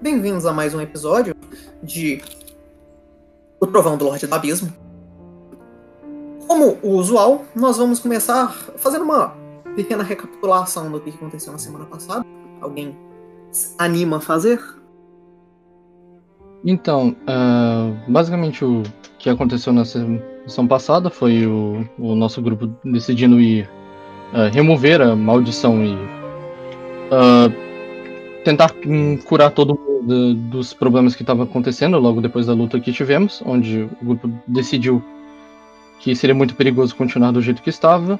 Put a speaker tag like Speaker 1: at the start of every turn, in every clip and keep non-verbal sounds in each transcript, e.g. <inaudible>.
Speaker 1: bem-vindos a mais um episódio de O Trovão do Lorde do Abismo. Como o usual, nós vamos começar fazendo uma pequena recapitulação do que aconteceu na semana passada. Alguém se anima a fazer?
Speaker 2: Então, uh, basicamente o que aconteceu na sessão passada foi o, o nosso grupo decidindo ir uh, remover a maldição e uh, tentar um, curar todo mundo dos problemas que estavam acontecendo logo depois da luta que tivemos, onde o grupo decidiu que seria muito perigoso continuar do jeito que estava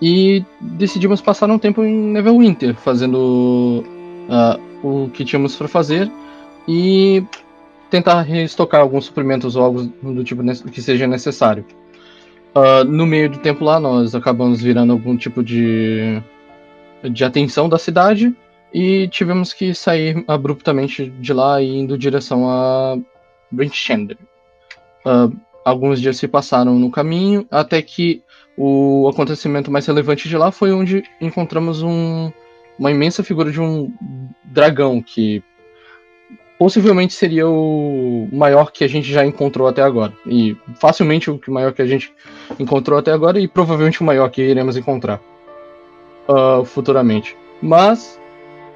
Speaker 2: e decidimos passar um tempo em Neverwinter fazendo uh, o que tínhamos para fazer e tentar restocar alguns suprimentos ou algo do tipo que seja necessário. Uh, no meio do tempo lá, nós acabamos virando algum tipo de, de atenção da cidade e tivemos que sair abruptamente de lá indo em direção a Brinchender. Uh, alguns dias se passaram no caminho, até que o acontecimento mais relevante de lá foi onde encontramos um, uma imensa figura de um dragão que possivelmente seria o maior que a gente já encontrou até agora. E facilmente o maior que a gente encontrou até agora e provavelmente o maior que iremos encontrar uh, futuramente. Mas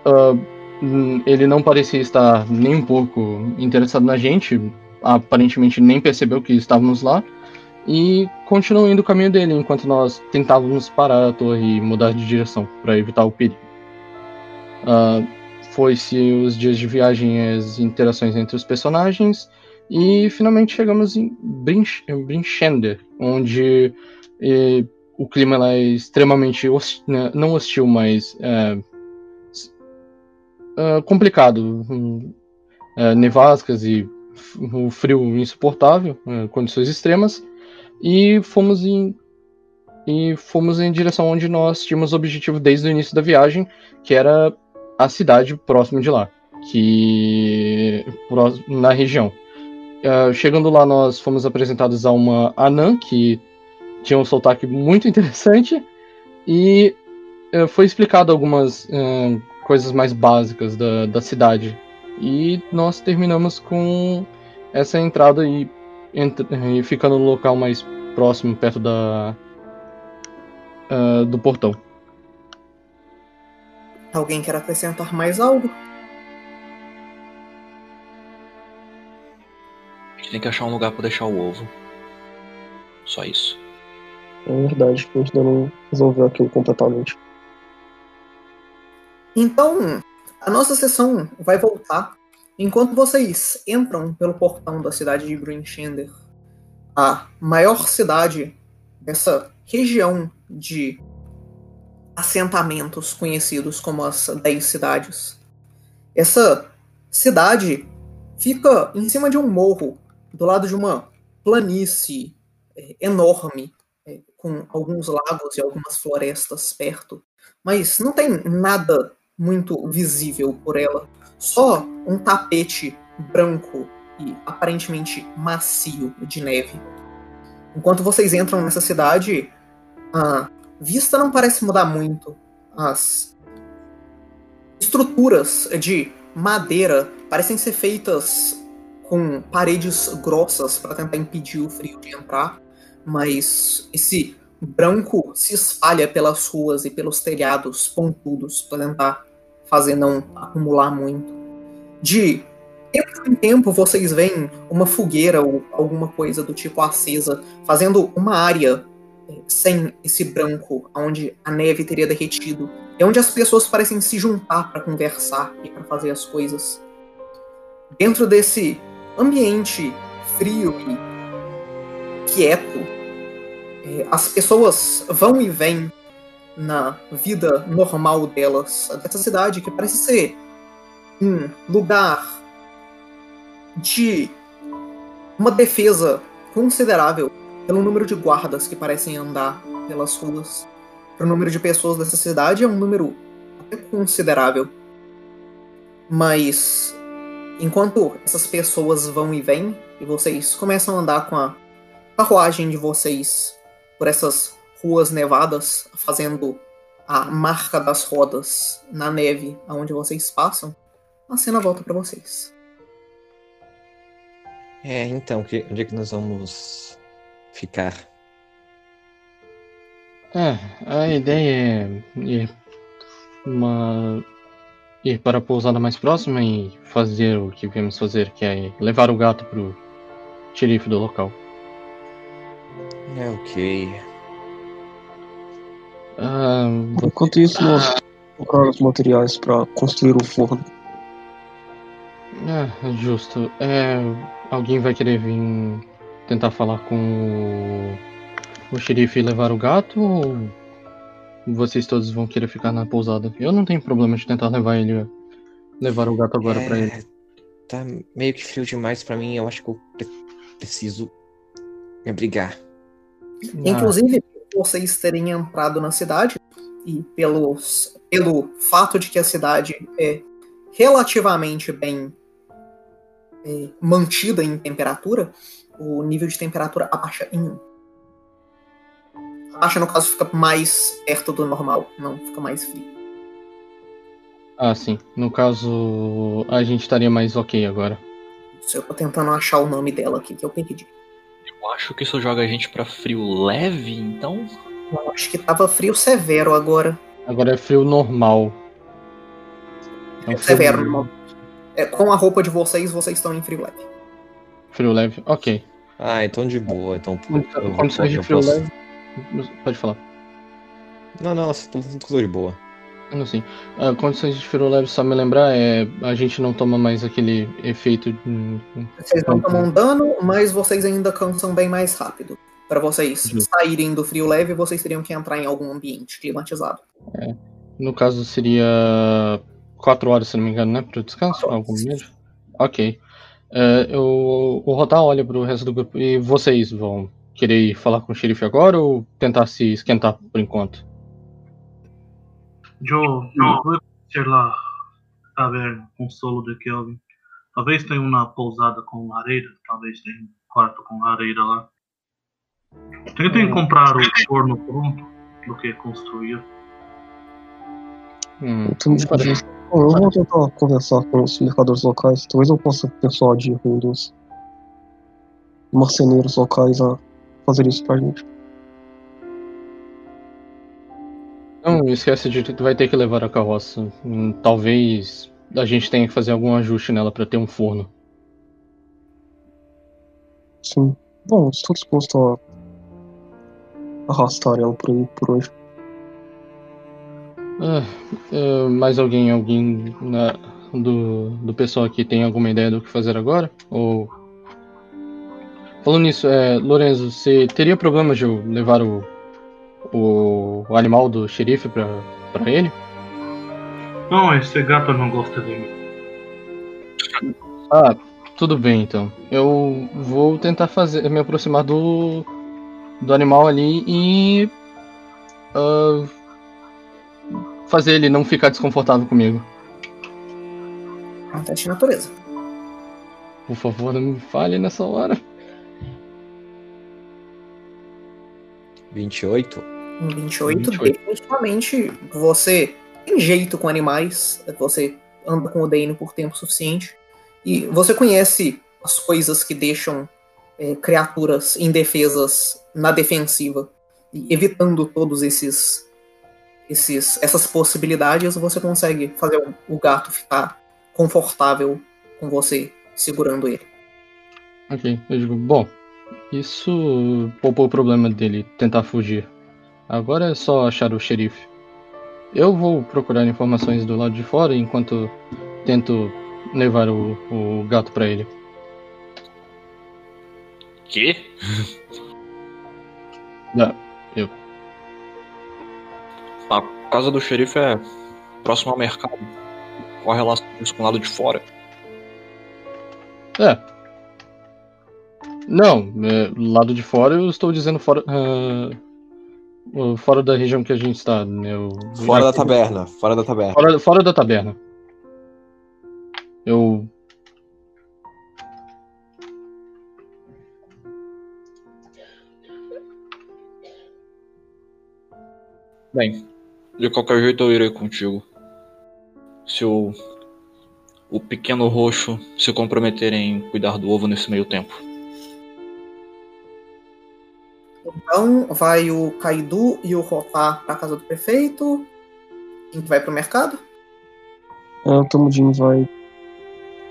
Speaker 2: uh, ele não parecia estar nem um pouco interessado na gente, aparentemente nem percebeu que estávamos lá. E continuou indo o caminho dele enquanto nós tentávamos parar a torre e mudar de direção para evitar o perigo. Uh, foi-se os dias de viagem e as interações entre os personagens. E finalmente chegamos em Brinchender, onde eh, o clima é extremamente hostil, né, não hostil, mas é, é, complicado. É, nevascas e o frio insuportável, é, condições extremas. E fomos em e fomos em direção onde nós tínhamos objetivo desde o início da viagem, que era a cidade próxima de lá, que na região. Uh, chegando lá, nós fomos apresentados a uma anã que tinha um sotaque muito <laughs> interessante e uh, foi explicado algumas uh, coisas mais básicas da, da cidade. E nós terminamos com essa entrada e, e ficando no local mais próximo, perto da, do portão.
Speaker 1: Alguém quer acrescentar mais algo?
Speaker 3: A gente tem que achar um lugar para deixar o ovo. Só isso.
Speaker 4: É verdade, a gente ainda não resolveu aquilo completamente.
Speaker 1: Então, a nossa sessão vai voltar enquanto vocês entram pelo portão da cidade de Brunchender, a maior cidade dessa região de assentamentos conhecidos como as Dez Cidades. Essa cidade fica em cima de um morro, do lado de uma planície é, enorme, é, com alguns lagos e algumas florestas perto, mas não tem nada muito visível por ela, só um tapete branco e aparentemente macio de neve. Enquanto vocês entram nessa cidade, a vista não parece mudar muito. As estruturas de madeira parecem ser feitas com paredes grossas para tentar impedir o frio de entrar, mas esse branco se espalha pelas ruas e pelos telhados pontudos para tentar fazer não acumular muito. De tempo em tempo vocês veem uma fogueira ou alguma coisa do tipo acesa, fazendo uma área sem esse branco, onde a neve teria derretido, é onde as pessoas parecem se juntar para conversar e para fazer as coisas. Dentro desse ambiente frio e quieto, é, as pessoas vão e vêm na vida normal delas, dessa cidade que parece ser um lugar de uma defesa considerável pelo número de guardas que parecem andar pelas ruas. O número de pessoas dessa cidade é um número até considerável. Mas enquanto essas pessoas vão e vêm, e vocês começam a andar com a carruagem de vocês por essas ruas nevadas, fazendo a marca das rodas na neve aonde vocês passam, a cena volta para vocês.
Speaker 3: É, então, que, onde é que nós vamos ficar?
Speaker 2: É, a ideia é ir, uma, ir para a pousada mais próxima e fazer o que viemos fazer, que é levar o gato pro xerife do local.
Speaker 3: É ok.
Speaker 2: Ah,
Speaker 4: Enquanto isso, nós comprar os materiais para construir o forno.
Speaker 2: é, justo. É, alguém vai querer vir tentar falar com o, o xerife e levar o gato ou vocês todos vão querer ficar na pousada? Eu não tenho problema de tentar levar ele levar o gato agora pra ele.
Speaker 3: É, Tá meio que frio demais pra mim. Eu acho que eu pre- preciso me abrigar.
Speaker 2: Ah,
Speaker 1: Inclusive, vocês terem entrado na cidade e pelos, pelo fato de que a cidade é relativamente bem é, mantida em temperatura, o nível de temperatura abaixa em 1. Abaixa, no caso, fica mais perto do normal, não fica mais frio.
Speaker 2: Ah, sim. No caso, a gente estaria mais ok agora.
Speaker 1: Eu tô tentando achar o nome dela aqui, que eu perdi.
Speaker 3: Eu acho que isso joga a gente pra frio leve, então.
Speaker 1: Eu acho que tava frio severo agora.
Speaker 2: Agora é frio normal. É um frio-
Speaker 1: severo, normal. É, com a roupa de vocês, vocês estão em frio leve.
Speaker 2: Frio leve, ok.
Speaker 3: Ah, então de boa. Então. eu-
Speaker 2: Condições de
Speaker 3: eu
Speaker 2: frio
Speaker 3: posso-
Speaker 2: leve. Pode falar.
Speaker 3: Não, não, tudo de boa.
Speaker 2: Eu Não sei. Ah, condições de frio leve, só me lembrar, é a gente não toma mais aquele efeito.
Speaker 1: Vocês não tomam dano, mas vocês ainda cansam bem mais rápido. Pra vocês
Speaker 2: Justo.
Speaker 1: saírem do frio leve, vocês teriam que entrar em algum ambiente climatizado.
Speaker 2: No caso, seria 4 horas, se não me engano, né? Para descanso?
Speaker 1: Quatro horas.
Speaker 2: Algum médio? Ok. É, eu, o Rotar olha pro resto do grupo. E vocês vão querer ir falar com o xerife agora ou tentar se esquentar por enquanto?
Speaker 5: Yo, yo voy a ir la taberna com solo de Kelvin. Talvez tenha uma pousada com lareira, talvez tenha um quarto com lareira lá. Tentem comprar o forno pronto do que construir.
Speaker 2: Hum,
Speaker 4: eu vou tentar conversar com os mercadores locais. Talvez eu possa persuadir um dos marceneiros locais a fazer isso pra gente.
Speaker 2: Não esquece de tu vai ter que levar a carroça. Hum, Talvez a gente tenha que fazer algum ajuste nela para ter um forno.
Speaker 4: Sim. Bom, estou disposto a arrastar ela por aí por hoje.
Speaker 2: Ah, ah, mais alguém, alguém na- do, do pessoal aqui tem alguma ideia do que fazer agora? Ou falando nisso, é, Lorenzo, você teria problema de eu levar o, o, o animal do xerife pra, pra ele?
Speaker 5: Não, esse gato não gosta de mim.
Speaker 2: Ah, tudo bem então. Eu vou tentar fazer me aproximar do do animal ali e ah, fazer ele não ficar desconfortável comigo.
Speaker 1: É um teste de natureza.
Speaker 2: Por favor, não me fale nessa hora.
Speaker 3: 28?
Speaker 1: Um 28,
Speaker 2: 28.
Speaker 1: definitivamente você tem jeito com animais, você anda com o Dane por tempo suficiente, e você conhece as coisas que deixam é, criaturas indefesas na defensiva, e evitando todos esses, esses essas possibilidades, você consegue fazer o, o gato ficar confortável com você segurando ele.
Speaker 2: Ok, eu digo, bom, isso poupou o problema dele tentar fugir. Agora é só achar o xerife. Eu vou procurar informações do lado de fora enquanto tento levar o, o gato pra ele.
Speaker 3: Quê? <laughs>
Speaker 2: Ah, eu.
Speaker 3: A casa do xerife é próximo ao mercado. Qual a relação com o lado de fora?
Speaker 2: É. Não, é, lado de fora eu estou dizendo fora. o- fora da região que a gente está. né, eu-
Speaker 3: Fora da taberna, fora da taberna.
Speaker 2: Fora, fora da taberna. Eu.
Speaker 3: Bem, de qualquer jeito eu irei contigo. Se o
Speaker 6: o pequeno roxo se comprometer em cuidar do ovo nesse meio tempo.
Speaker 1: Então vai o Kaidu e o Rotá pra casa do prefeito. Quem que vai pro mercado?
Speaker 4: É, o Tamudinho vai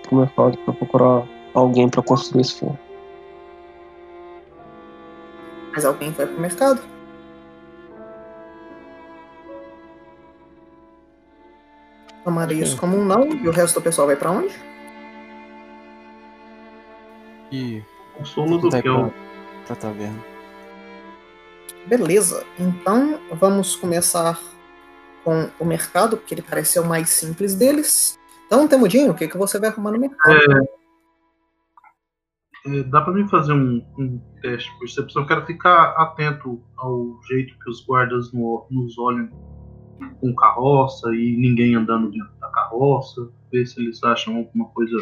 Speaker 4: pro mercado pra procurar alguém pra construir esse forno.
Speaker 1: Mais alguém vai pro mercado? Tomarei isso como um não. E o resto do pessoal vai pra onde?
Speaker 7: E
Speaker 5: Consolo do
Speaker 7: vai
Speaker 5: que eu.
Speaker 7: pra, pra taverna.
Speaker 1: Beleza. Então vamos começar com o mercado, porque ele parece ser o mais simples deles. Então, Temudinho, o que, que você vai arrumar no mercado?
Speaker 5: É, dá pra mim fazer um, um teste de percepção? Eu quero ficar atento ao jeito que os guardas no- nos olham com carroça e ninguém andando dentro da carroça. Ver se eles acham alguma coisa.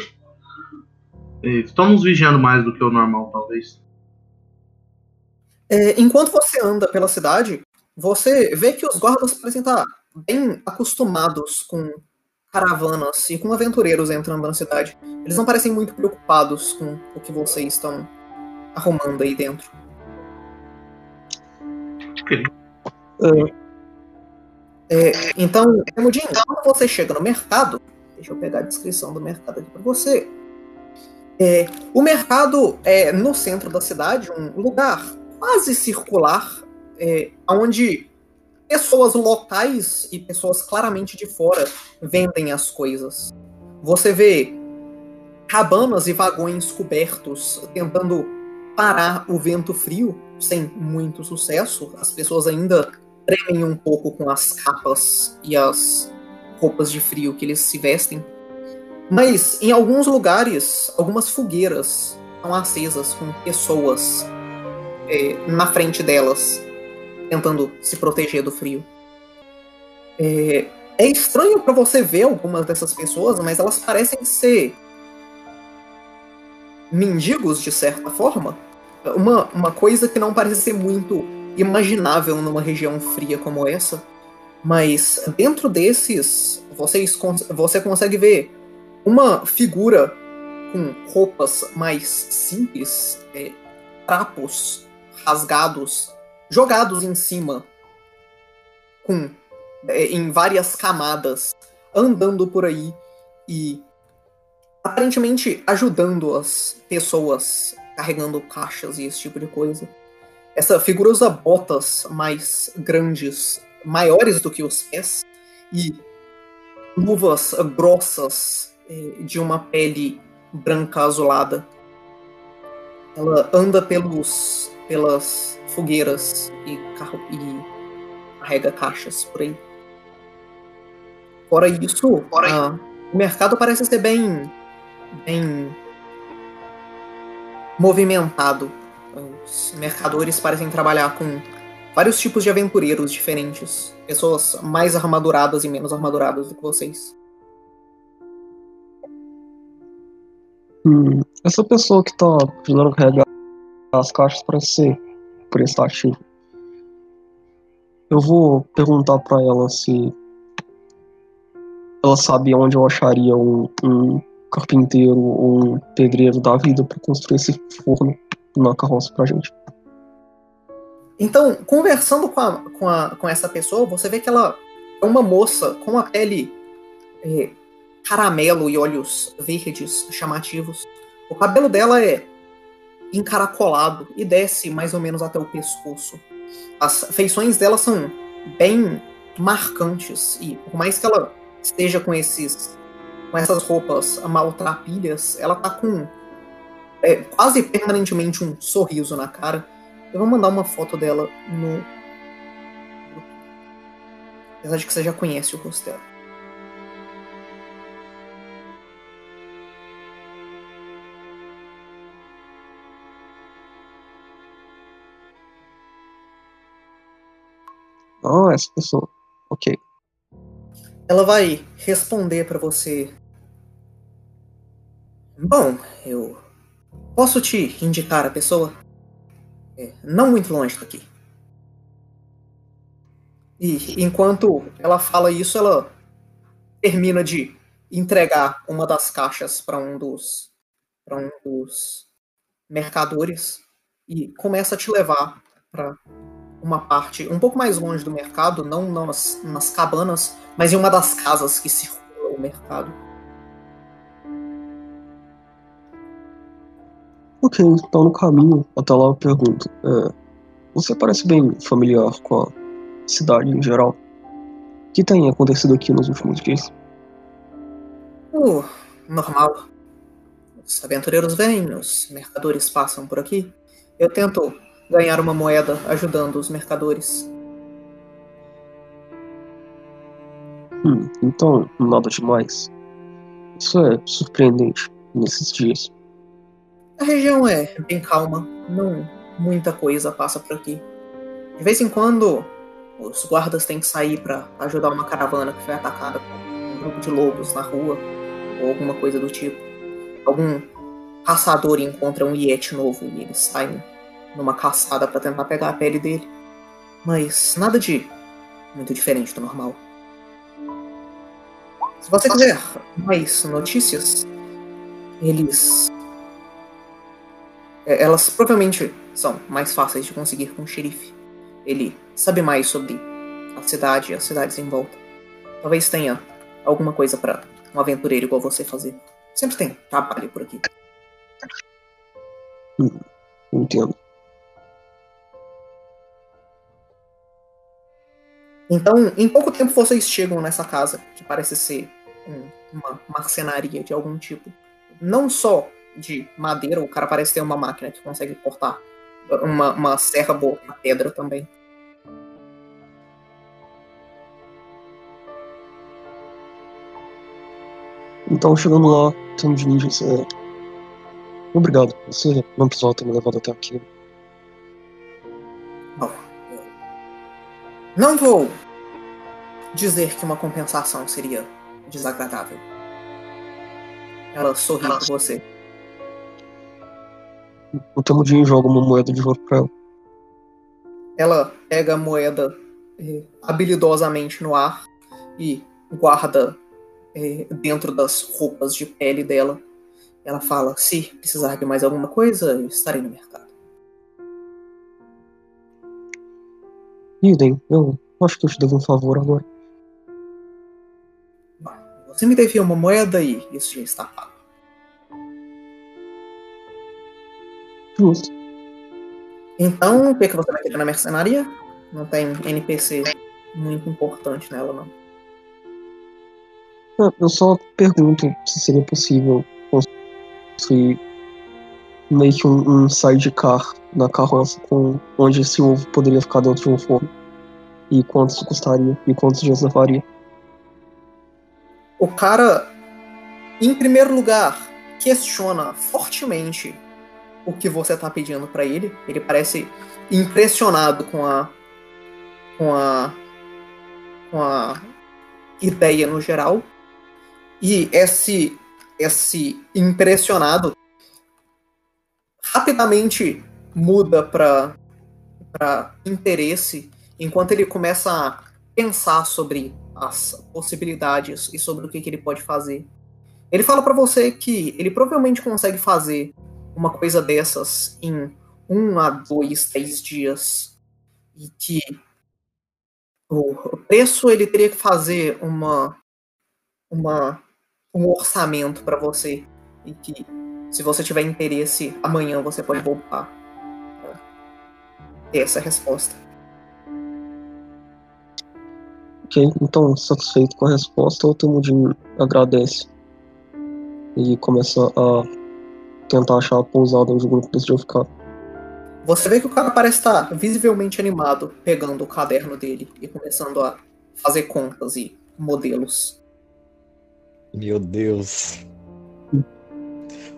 Speaker 5: É, estão nos vigiando mais do que o normal, talvez.
Speaker 1: É, enquanto você anda pela cidade, você vê que os guardas parecem estar bem acostumados com caravanas e com aventureiros entrando na cidade. Eles não parecem muito preocupados com o que vocês estão arrumando aí dentro. É, então, Temudinho, quando você chega no mercado, deixa eu pegar a descrição do mercado aqui para você. É, o mercado é no centro da cidade, um lugar quase circular, é, onde pessoas locais e pessoas claramente de fora vendem as coisas. Você vê cabanas e vagões cobertos tentando parar o vento frio, sem muito sucesso. As pessoas ainda tremem um pouco com as capas e as roupas de frio que eles se vestem. Mas em alguns lugares, algumas fogueiras estão acesas com pessoas é, na frente delas, tentando se proteger do frio. É, é estranho para você ver algumas dessas pessoas, mas elas parecem ser mendigos de certa forma. Uma, uma coisa que não parece ser muito imaginável numa região fria como essa. Mas dentro desses, vocês, você consegue ver uma figura com roupas mais simples, é, trapos rasgados, jogados em cima, com é, em várias camadas, andando por aí e aparentemente ajudando as pessoas carregando caixas e esse tipo de coisa. Essa figura usa botas mais grandes, maiores do que os pés, e luvas grossas eh, de uma pele branca azulada. Ela anda pelos, pelas fogueiras e, carro, e carrega caixas por aí. Fora isso, ah, o mercado parece ser bem, bem movimentado. Os mercadores parecem trabalhar com vários tipos de aventureiros diferentes. Pessoas mais armaduradas e menos armaduradas do que vocês.
Speaker 4: Hum, essa pessoa que tá ajudando a carregar as caixas parece ser prestativo. Eu vou perguntar pra ela se ela sabe onde eu acharia um, um carpinteiro ou um pedreiro da vida pra construir esse forno na carroça pra gente.
Speaker 1: Então, conversando com, a, com, a, com essa pessoa, você vê que ela é uma moça com a pele é, caramelo e olhos verdes chamativos. O cabelo dela é encaracolado e desce mais ou menos até o pescoço. As feições dela são bem marcantes e por mais que ela esteja com esses com essas roupas maltrapilhas, ela tá com é, quase permanentemente um sorriso na cara. Eu vou mandar uma foto dela no. Apesar de que você já conhece o rosto dela.
Speaker 4: Ah, essa pessoa. Ok.
Speaker 1: Ela vai responder pra você. Bom, eu posso te indicar a pessoa? É, não muito longe daqui. E enquanto ela fala isso, ela termina de entregar uma das caixas para um dos para um dos mercadores e começa a te levar para uma parte um pouco mais longe do mercado, não nas, nas cabanas, mas em uma das casas que circula o mercado.
Speaker 4: Ok, então no caminho até lá eu pergunto: é, Você parece bem familiar com a cidade em geral? O que tem acontecido aqui nos últimos dias?
Speaker 1: Uh, normal. Os aventureiros vêm, os mercadores passam por aqui. Eu tento ganhar uma moeda ajudando os mercadores.
Speaker 4: Hum, então, nada demais. Isso é surpreendente nesses dias.
Speaker 1: A região é bem calma, não muita coisa passa por aqui. De vez em quando, os guardas têm que sair para ajudar uma caravana que foi atacada por um grupo de lobos na rua, ou alguma coisa do tipo. Algum caçador encontra um Yeti novo e eles saem numa caçada para tentar pegar a pele dele. Mas nada de muito diferente do normal. Se você quiser mais notícias, eles. é, Elas provavelmente são mais fáceis de conseguir com o xerife. Ele sabe mais sobre a cidade e as cidades em volta. Talvez tenha alguma coisa para um aventureiro igual você fazer. Sempre tem trabalho por aqui.
Speaker 4: Entendo.
Speaker 1: Então, em pouco tempo vocês chegam nessa casa, que parece ser um- uma marcenaria de algum tipo. Não só de madeira, o cara parece ter uma máquina que consegue cortar uma, uma serra boa na pedra também.
Speaker 4: Então, chegando lá, tem de ninjas. É... Obrigado. Você não precisava ter me levado até aqui.
Speaker 1: Não vou dizer que uma compensação seria desagradável. Ela sorri pra você.
Speaker 4: O Temudinho joga uma moeda de ouro pra ela.
Speaker 1: Ela pega a moeda eh, habilidosamente no ar e guarda eh, dentro das roupas de pele dela. Ela fala: se precisar de mais alguma coisa, eu estarei no mercado.
Speaker 4: Idem, eu acho que eu te devo um favor agora.
Speaker 1: Você me devia uma moeda e isso já está pago.
Speaker 4: Justo.
Speaker 1: Então, o que, que você vai querer na mercenaria? Não tem NPC muito importante nela, não.
Speaker 4: Ah, Eu só pergunto se seria possível construir meio que um, um sidecar na carroça com onde esse ovo poderia ficar dentro de um forno. E quanto custaria? E quantos dias levaria?
Speaker 1: O cara, em primeiro lugar, questiona fortemente o que você tá pedindo pra ele. Ele parece impressionado com a com a com a ideia no geral. E esse esse impressionado rapidamente muda para para interesse enquanto ele começa a pensar sobre as possibilidades e sobre o que, que ele pode fazer. Ele fala pra você que ele provavelmente consegue fazer uma coisa dessas em um a dois, três dias. E que o preço ele teria que fazer uma, uma um orçamento pra você. E que se você tiver interesse, amanhã você pode voltar ter essa resposta.
Speaker 4: Ok, então, satisfeito com a resposta, o Temudinho agradece e começa a tentar achar a pousada onde o grupo decidiu ficar.
Speaker 1: Você vê que o cara parece estar visivelmente animado, pegando o caderno dele e começando a fazer contas e modelos.
Speaker 3: Meu Deus.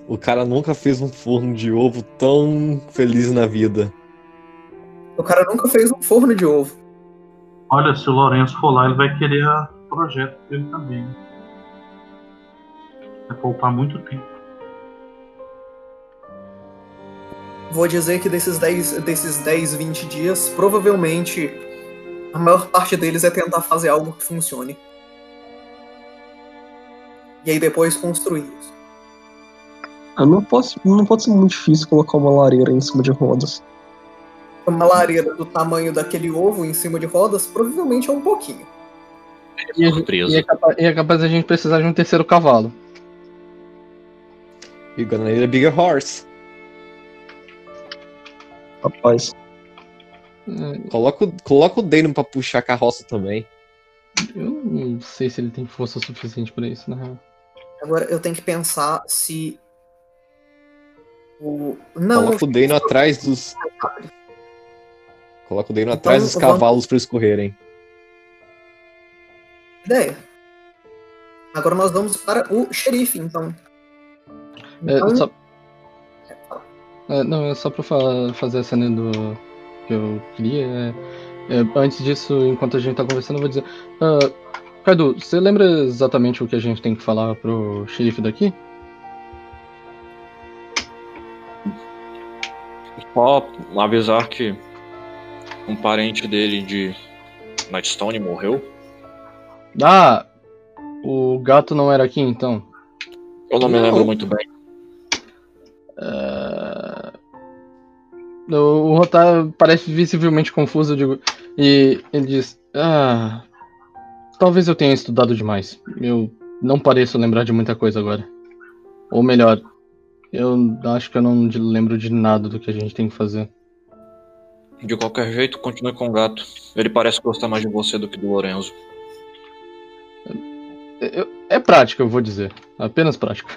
Speaker 3: O cara nunca fez um forno de ovo tão feliz na vida.
Speaker 1: O cara nunca fez um forno de ovo.
Speaker 5: Olha, se o Lourenço for lá, ele vai querer o projeto dele também. Vai poupar muito tempo.
Speaker 1: Vou dizer que desses 10, desses 10, 20 dias, provavelmente a maior parte deles é tentar fazer algo que funcione. e aí depois construir isso.
Speaker 4: Não posso, não pode ser muito difícil colocar uma lareira em cima de rodas.
Speaker 1: Uma lareira do tamanho daquele ovo em cima de rodas provavelmente é um pouquinho.
Speaker 2: E, a-
Speaker 6: Surpresa.
Speaker 2: e é capaz, e é capaz a gente precisar de um terceiro cavalo.
Speaker 3: You're gonna need a bigger horse.
Speaker 4: Rapaz,
Speaker 2: É,
Speaker 3: Coloca, o- coloca o Dano pra puxar a carroça também.
Speaker 2: Eu não sei se ele tem força suficiente pra isso, na real.
Speaker 1: Agora eu tenho que pensar se. O... Não,
Speaker 3: Coloca o Dano atrás dos. Coloca o Dano atrás dos
Speaker 1: vamos-
Speaker 3: cavalos pra escorrerem.
Speaker 1: ideia. Agora nós vamos para o xerife, então.
Speaker 2: É,
Speaker 1: Então,
Speaker 2: só... é, não, é só pra fa- fazer a cena do que eu queria. é- é, antes disso, enquanto a gente tá conversando, eu vou dizer. ah, Cadu, você lembra exatamente o que a gente tem que falar pro xerife daqui?
Speaker 6: Só avisar que um parente dele de Nightstone morreu.
Speaker 2: Ah! O gato não era aqui então.
Speaker 6: Eu não me
Speaker 3: Não.
Speaker 6: lembro muito bem.
Speaker 2: Ah, O, Rotar parece visivelmente confuso, digo. E ele diz: Ah. Talvez eu tenha estudado demais. Eu não pareço lembrar de muita coisa agora. Ou melhor, eu acho que eu não lembro de nada do que a gente tem que fazer.
Speaker 6: De qualquer jeito, continue com o gato. Ele parece gostar mais de você do que do Lorenzo.
Speaker 2: É, é prática, eu vou dizer. Apenas prática.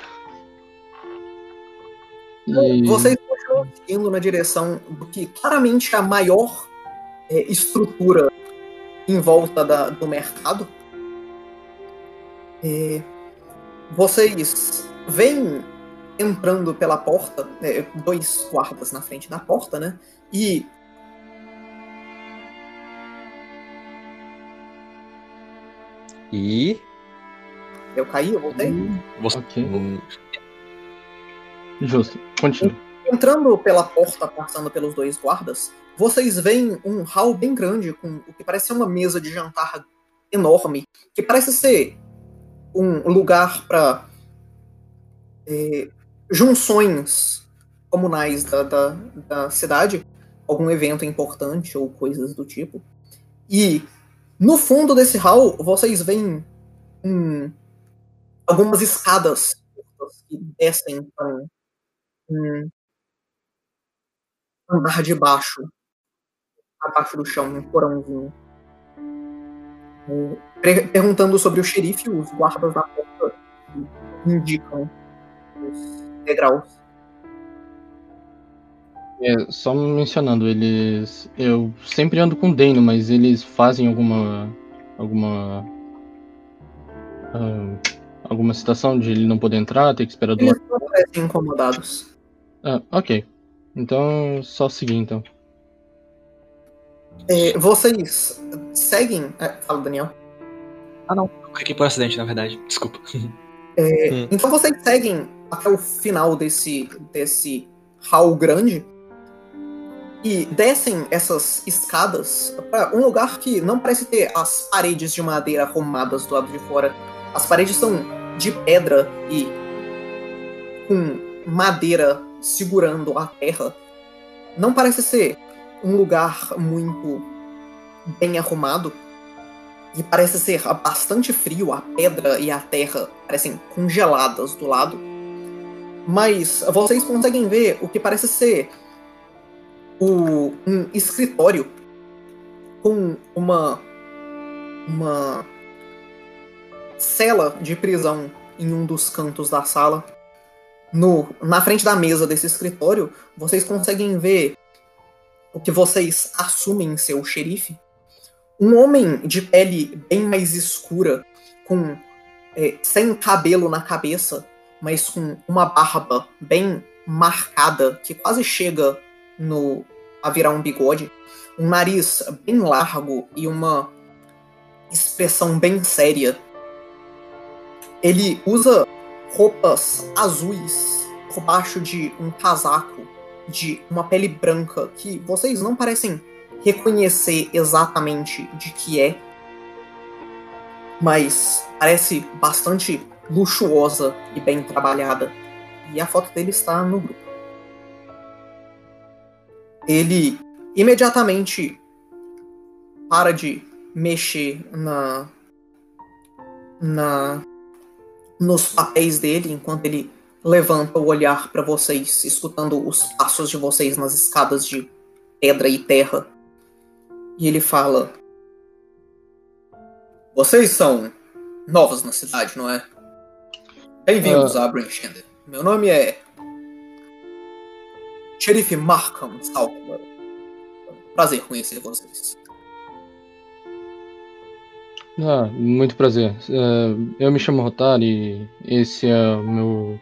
Speaker 2: E...
Speaker 1: Vocês continuam seguindo na direção do que claramente é a maior é, estrutura em volta da- do mercado. É, vocês veem entrando pela porta, é, dois guardas na frente da porta, né? E
Speaker 3: E.
Speaker 1: eu caí, eu voltei.
Speaker 6: Você...
Speaker 2: Ok,
Speaker 3: hum,
Speaker 2: justo. Continua.
Speaker 1: Entrando pela porta, passando pelos dois guardas, vocês veem um hall bem grande, com o que parece ser uma mesa de jantar enorme, que parece ser um lugar para junções comunais da, da, da cidade, algum evento importante ou coisas do tipo. E no fundo desse hall, vocês veem um, algumas escadas que descem para um andar de baixo, abaixo do chão, um porãozinho. Per- perguntando sobre o xerife, os guardas da porta indicam degraus.
Speaker 2: É, só mencionando, eles. Eu sempre ando com o Dano, mas eles fazem alguma. alguma. ah, alguma citação de ele não poder entrar, ter que esperar do
Speaker 1: Eles não parecem incomodados.
Speaker 2: Ah, ok. Então, só seguir então.
Speaker 1: É, vocês seguem. é, fala, Daniel.
Speaker 6: Eu fiquei por acidente, na verdade. Desculpa.
Speaker 1: É, <laughs>
Speaker 3: Hum.
Speaker 1: Então vocês seguem até o final desse, desse hall grande e descem essas escadas para um lugar que não parece ter as paredes de madeira arrumadas do lado de fora. As paredes são de pedra e com madeira segurando a terra. Não parece ser um lugar muito bem arrumado. E parece ser bastante frio, a pedra e a terra parecem congeladas do lado. Mas vocês conseguem ver o que parece ser o, um escritório com uma uma cela de prisão em um dos cantos da sala. No, na frente da mesa desse escritório, vocês conseguem ver o que vocês assumem ser o xerife. Um homem de pele bem mais escura, com é, sem cabelo na cabeça, mas com uma barba bem marcada, que quase chega no a virar um bigode, um nariz bem largo e uma expressão bem séria. Ele usa roupas azuis por baixo de um casaco de uma pele branca que vocês não parecem reconhecer exatamente de que é, mas parece bastante luxuosa e bem trabalhada. E a foto dele está no grupo. Ele imediatamente para de mexer na, na nos papéis dele enquanto ele levanta o olhar para vocês, escutando os passos de vocês nas escadas de pedra e terra. E ele fala: Vocês são novos na cidade, não é? Bem-vindos
Speaker 2: Ah.
Speaker 1: a Brinchender. Meu nome é Sheriff Markham Salkman. Prazer conhecer vocês.
Speaker 2: Ah, muito prazer. É, eu me chamo Rotari, esse é o meu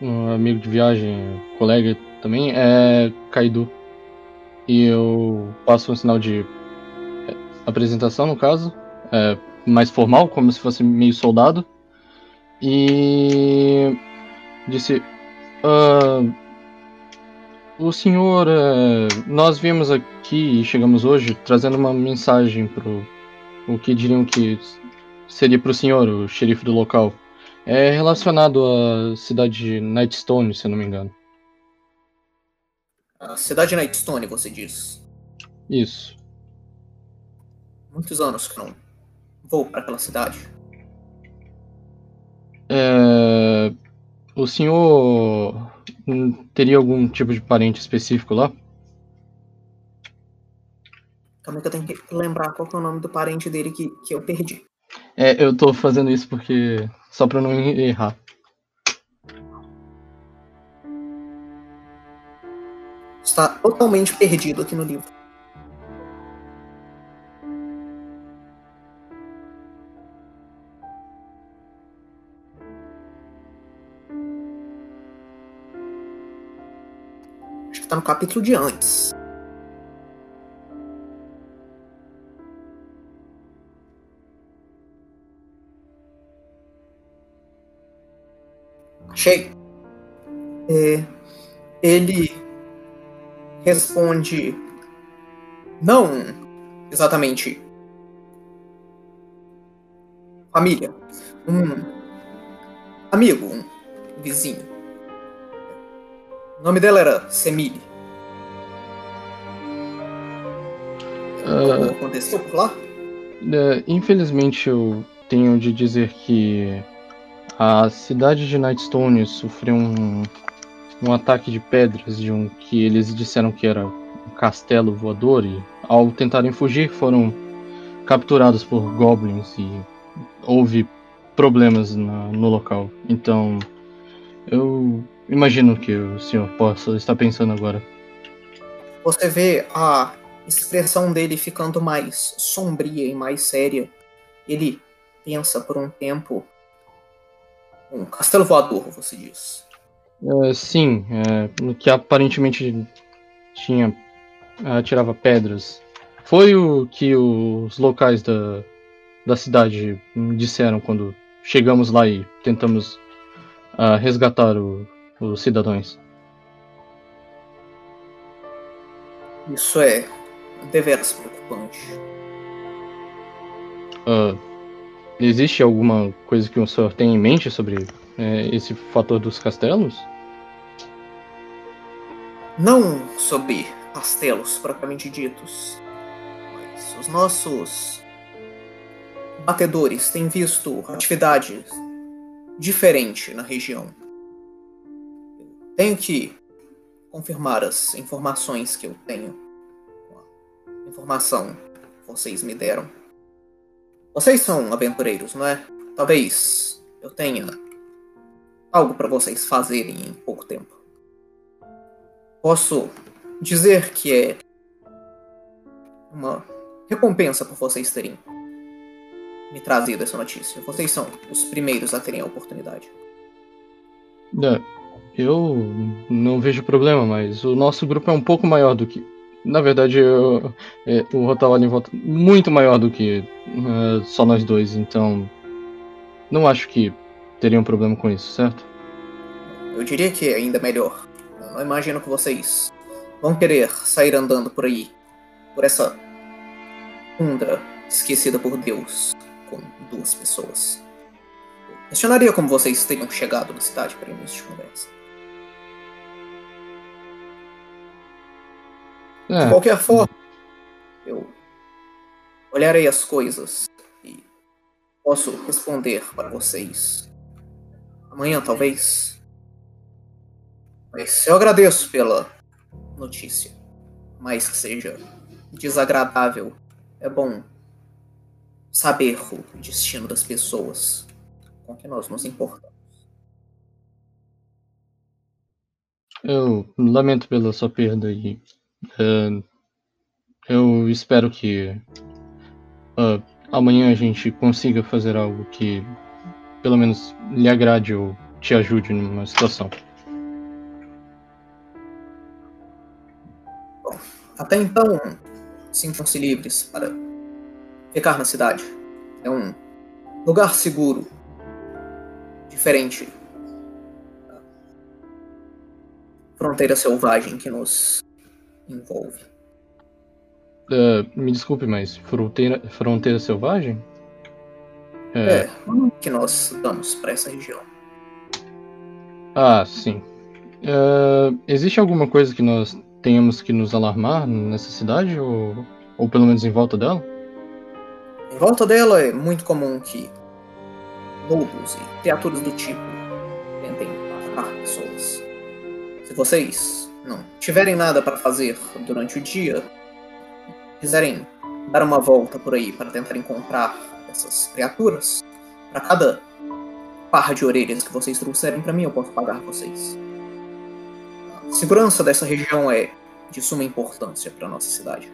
Speaker 2: um amigo de viagem, colega também, é Kaido. E eu passo um sinal de apresentação, no caso, é, mais formal, como se fosse meio soldado. E disse: "Ah, O senhor, é, nós viemos aqui e chegamos hoje trazendo uma mensagem pro o que diriam que seria para o senhor, o xerife do local. É relacionado à cidade de Nightstone, se eu não me engano.
Speaker 1: A cidade de Nightstone, você diz.
Speaker 2: Isso.
Speaker 1: Muitos anos que não vou para aquela cidade.
Speaker 2: É, O senhor hum, teria algum tipo de parente específico lá?
Speaker 1: Calma aí que eu tenho que lembrar qual que é o nome do parente dele que, que eu perdi.
Speaker 2: É, eu tô fazendo isso porque. só pra não errar.
Speaker 1: Está totalmente perdido aqui no livro. Que tá no capítulo de antes. Achei. É, ele responde não exatamente família, um amigo, um vizinho. O nome dela era Semile. Algo aconteceu por lá?
Speaker 2: É, infelizmente eu tenho de dizer que a cidade de Nightstone sofreu um, um ataque de pedras de um que eles disseram que era um castelo voador e ao tentarem fugir foram capturados por goblins e houve problemas na- no local. Então eu imagino que o senhor possa estar pensando agora.
Speaker 1: Você vê a expressão dele ficando mais sombria e mais séria. Ele pensa por um tempo. Um castelo voador, você diz.
Speaker 2: É, sim, é, no que aparentemente tinha atirava pedras. Foi o que os locais da, da cidade disseram quando chegamos lá e tentamos ah, resgatar o- os cidadãos.
Speaker 1: Isso é deveras preocupante.
Speaker 2: Ah, existe alguma coisa que o senhor tem em mente sobre é, esse fator dos castelos?
Speaker 1: Não sobre castelos propriamente ditos, mas os nossos batedores têm visto atividades diferentes na região. Tenho que confirmar as informações que eu tenho a informação que vocês me deram. Vocês são aventureiros, não é? Talvez eu tenha algo para vocês fazerem em pouco tempo. Posso dizer que é uma recompensa por vocês terem me trazido essa notícia. Vocês são os primeiros a terem a oportunidade.
Speaker 2: É, eu não vejo problema, mas o nosso grupo é um pouco maior do que. Na verdade, eu- é, o Rotawali em volta muito maior do que é, só nós dois, então não acho que teria um problema com isso, certo?
Speaker 1: Eu diria que é ainda melhor. Eu não imagino que vocês vão querer sair andando por aí, por essa tundra esquecida por Deus, com duas pessoas. questionaria como vocês teriam chegado na cidade para início de conversa. De
Speaker 2: É,
Speaker 1: qualquer forma, eu olharei as coisas e posso responder para vocês amanhã, talvez. Mas eu agradeço pela notícia. Mais que seja desagradável, é bom saber o destino das pessoas com que nós nos importamos.
Speaker 2: eu lamento pela sua perda e é, eu espero que ah, amanhã a gente consiga fazer algo que pelo menos lhe agrade ou te ajude numa situação.
Speaker 1: Até então, sintam-se livres para ficar na cidade. É um lugar seguro, diferente da fronteira selvagem que nos envolve.
Speaker 2: É, me desculpe, mas fronteira, fronteira selvagem? É,
Speaker 1: É, que nós damos para essa região.
Speaker 2: Ah, sim. É, existe alguma coisa que nós tenhamos que nos alarmar nessa cidade ou, ou pelo menos em volta dela?
Speaker 1: Em volta dela é muito comum que lobos e criaturas do tipo tentem atacar pessoas. Se vocês não tiverem nada para fazer durante o dia, quiserem dar uma volta por aí para tentar encontrar essas criaturas, para cada par de orelhas que vocês trouxerem para mim, eu posso pagar vocês. A segurança dessa região é de suma importância para nossa cidade.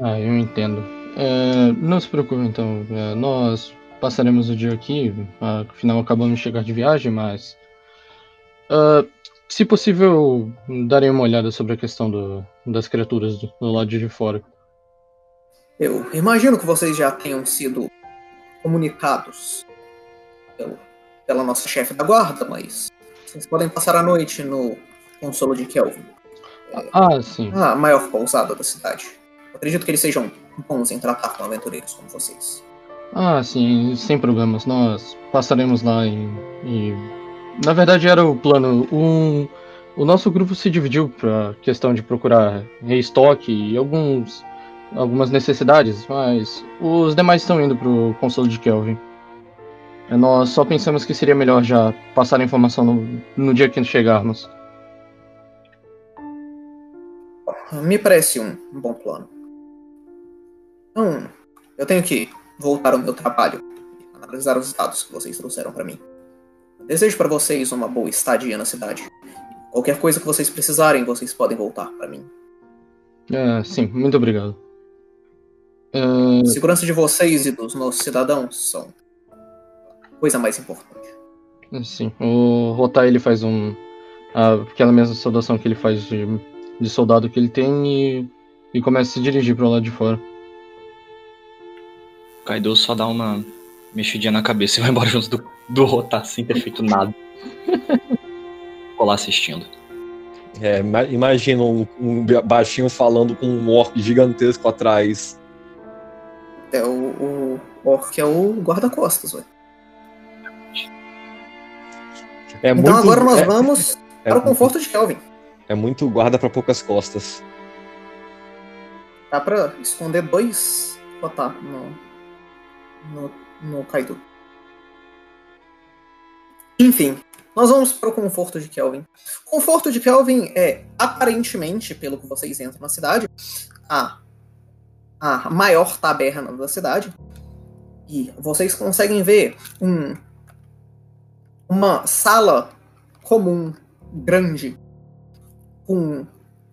Speaker 2: Ah, eu entendo. É, não se preocupe então, é, nós passaremos o dia aqui, afinal acabamos de chegar de viagem, mas ah, se possível, darei uma olhada sobre a questão do- das criaturas do, do lado de fora.
Speaker 1: Eu imagino que vocês já tenham sido comunicados pelo- pela nossa chefe da guarda, mas vocês podem passar a noite no consolo de Kelvin,
Speaker 2: Ah, sim.
Speaker 1: a maior pousada da cidade. Acredito que eles sejam bons em tratar com aventureiros como vocês.
Speaker 2: Ah, sim, sem problemas. Nós passaremos lá e, e- na verdade era o plano. Um, o nosso grupo se dividiu para questão de procurar restock e alguns algumas necessidades, mas os demais estão indo pro consolo de Kelvin. Nós só pensamos que seria melhor já passar a informação no, no dia que chegarmos.
Speaker 1: Me parece um bom plano. Então, eu tenho que voltar ao meu trabalho e analisar os dados que vocês trouxeram para mim. Desejo para vocês uma boa estadia na cidade. Qualquer coisa que vocês precisarem, vocês podem voltar para mim.
Speaker 2: É, sim, muito obrigado. É,
Speaker 1: A segurança de vocês e dos nossos cidadãos são coisa mais importante.
Speaker 2: Sim, o Rotar ele faz um. aquela mesma saudação que ele faz de, de soldado que ele tem e, e começa a se dirigir pro lado de fora.
Speaker 6: Kaido só dá uma mexidinha na cabeça e vai embora junto do, do Rotar sem ter feito nada. Ficou lá assistindo.
Speaker 3: É, ima- imagina um, um baixinho falando com um orc gigantesco atrás.
Speaker 1: É o, o Orc é o guarda-costas, ué.
Speaker 3: É
Speaker 1: Então
Speaker 3: muito,
Speaker 1: agora nós
Speaker 3: é-
Speaker 1: vamos
Speaker 3: é,
Speaker 1: para o conforto de Kelvin.
Speaker 3: é muito guarda pra poucas costas.
Speaker 1: Dá pra esconder dois botar no, no, no Kaido. Enfim, nós vamos para o conforto de Kelvin. O conforto de Kelvin é, aparentemente, pelo que vocês entram na cidade, a, a maior taberna da cidade. E vocês conseguem ver um, uma sala comum, grande, com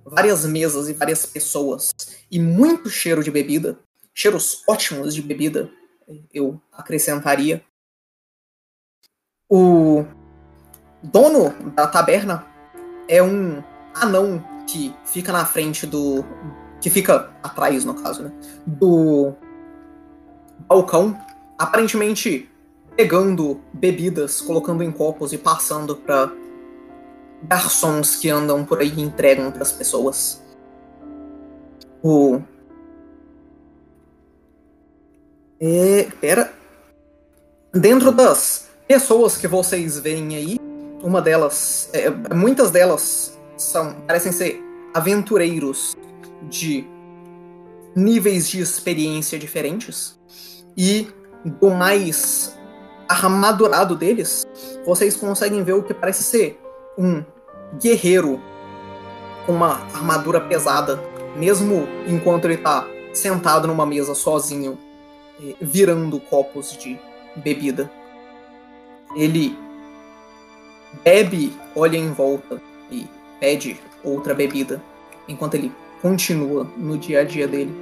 Speaker 1: várias mesas e várias pessoas e muito cheiro de bebida, cheiros ótimos de bebida, eu acrescentaria. O dono da taberna é um anão que fica na frente do. que fica atrás, no caso, né? Do balcão, aparentemente pegando bebidas, colocando em copos e passando para garçons que andam por aí e entregam para as pessoas. O. É. Pera. Dentro das pessoas que vocês veem aí, uma delas, é, muitas delas são, parecem ser aventureiros de níveis de experiência diferentes. E do mais armadurado deles, vocês conseguem ver o que parece ser um guerreiro com uma armadura pesada, mesmo enquanto ele está sentado numa mesa sozinho, virando copos de bebida. Ele bebe, olha em volta e pede outra bebida, enquanto ele continua no dia a dia dele.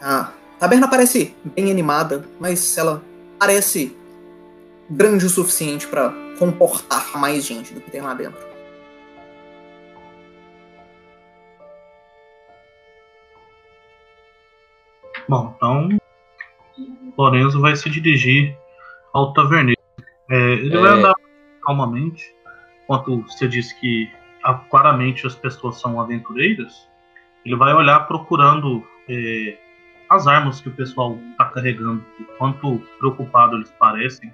Speaker 1: A taberna parece bem animada, mas ela parece grande o suficiente para comportar mais gente do que tem lá dentro.
Speaker 5: Bom, então Lorenzo vai se dirigir ao taverneiro. É, ele
Speaker 3: É.
Speaker 5: vai andar calmamente, enquanto você disse que ah, claramente as pessoas são aventureiras. Ele vai olhar procurando é, as armas que o pessoal está carregando, o quanto preocupado eles parecem,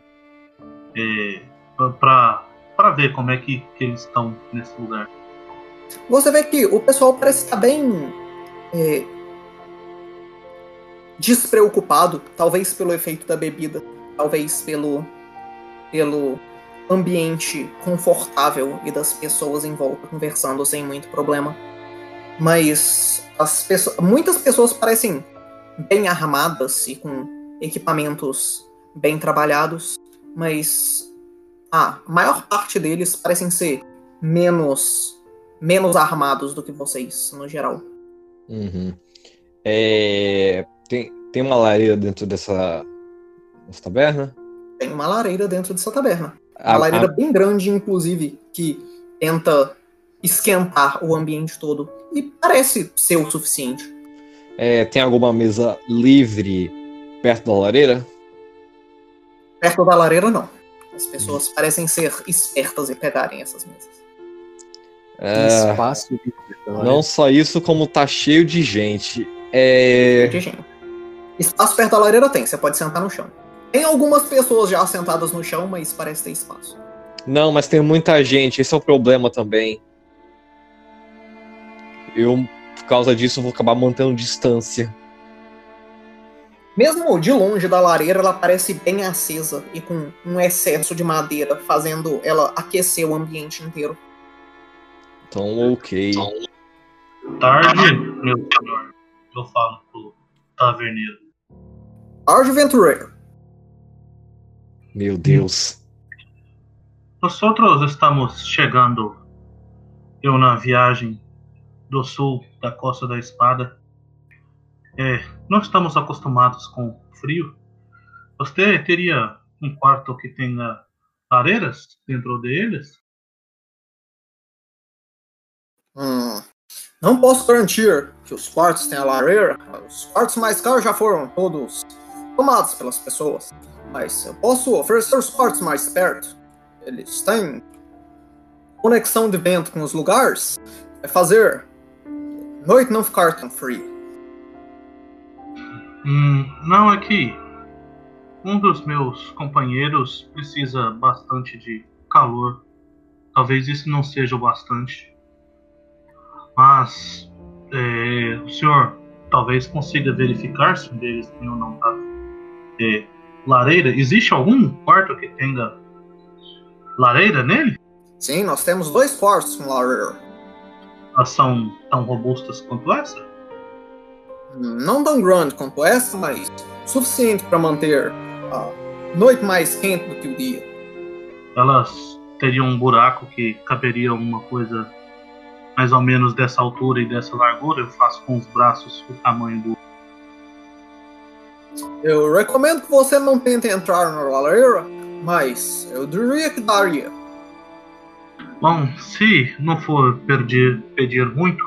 Speaker 5: é, para ver como é que, que eles estão nesse lugar.
Speaker 1: Você vê que o pessoal parece estar bem é, despreocupado, talvez pelo efeito da bebida, talvez pelo, pelo ambiente confortável e das pessoas em volta conversando sem muito problema. Mas as pessoas, muitas pessoas parecem bem armadas e com equipamentos bem trabalhados, mas a maior parte deles parecem ser menos menos armados do que vocês no geral.
Speaker 3: Uhum. É, tem, tem uma lareira dentro dessa, dessa taberna?
Speaker 1: Tem uma lareira dentro dessa taberna.
Speaker 3: A-
Speaker 1: Uma lareira
Speaker 3: a-
Speaker 1: bem grande, inclusive, que tenta esquentar o ambiente todo. E parece ser o suficiente.
Speaker 3: é, tem alguma mesa livre perto da lareira?
Speaker 1: Perto da lareira, não. As pessoas parecem ser espertas e pegarem essas mesas.
Speaker 3: É,
Speaker 7: Espaço livre
Speaker 3: não
Speaker 7: lareira.
Speaker 3: só isso, como tá cheio de gente. É,
Speaker 1: De gente. Espaço perto da lareira tem, você pode sentar no chão. Tem algumas pessoas já sentadas no chão, mas parece ter espaço.
Speaker 3: Não, mas tem muita gente, esse é o problema também. Eu, por causa disso, vou acabar mantendo distância.
Speaker 1: Mesmo de longe da lareira, ela parece bem acesa e com um excesso de madeira, fazendo ela aquecer o ambiente inteiro.
Speaker 3: Então, ok.
Speaker 5: Tarde, meu senhor, eu falo pro taverneiro.
Speaker 1: Tarde Aventureiro.
Speaker 3: Meu Deus.
Speaker 5: Nós outros estamos chegando, eu na viagem do sul da Costa da Espada. É, não estamos acostumados com frio. Você teria um quarto que tenha lareiras dentro deles?
Speaker 1: Hum, não posso garantir que os quartos tenham lareira. Os quartos mais caros já foram todos tomados pelas pessoas. Mas eu posso oferecer os quartos mais perto. Eles têm conexão de vento com os lugares. Vai fazer noite não ficar tão fria.
Speaker 5: Hum, não, é que um dos meus companheiros precisa bastante de calor. Talvez isso não seja o bastante. Mas é, o senhor talvez consiga verificar se um deles tem ou não tá. É, lareira? Existe algum quarto que tenha lareira nele?
Speaker 1: Sim, nós temos dois quartos com lareira.
Speaker 5: Elas são tão robustas quanto essa?
Speaker 1: Não tão grande quanto essa, mas suficiente para manter a noite mais quente do que o dia.
Speaker 5: elas teriam um buraco que caberia uma coisa mais ou menos dessa altura e dessa largura. Eu faço com os braços o tamanho do.
Speaker 1: Eu recomendo que você não tente entrar na lareira, mas eu diria que daria.
Speaker 5: Bom, se não for pedir, pedir muito,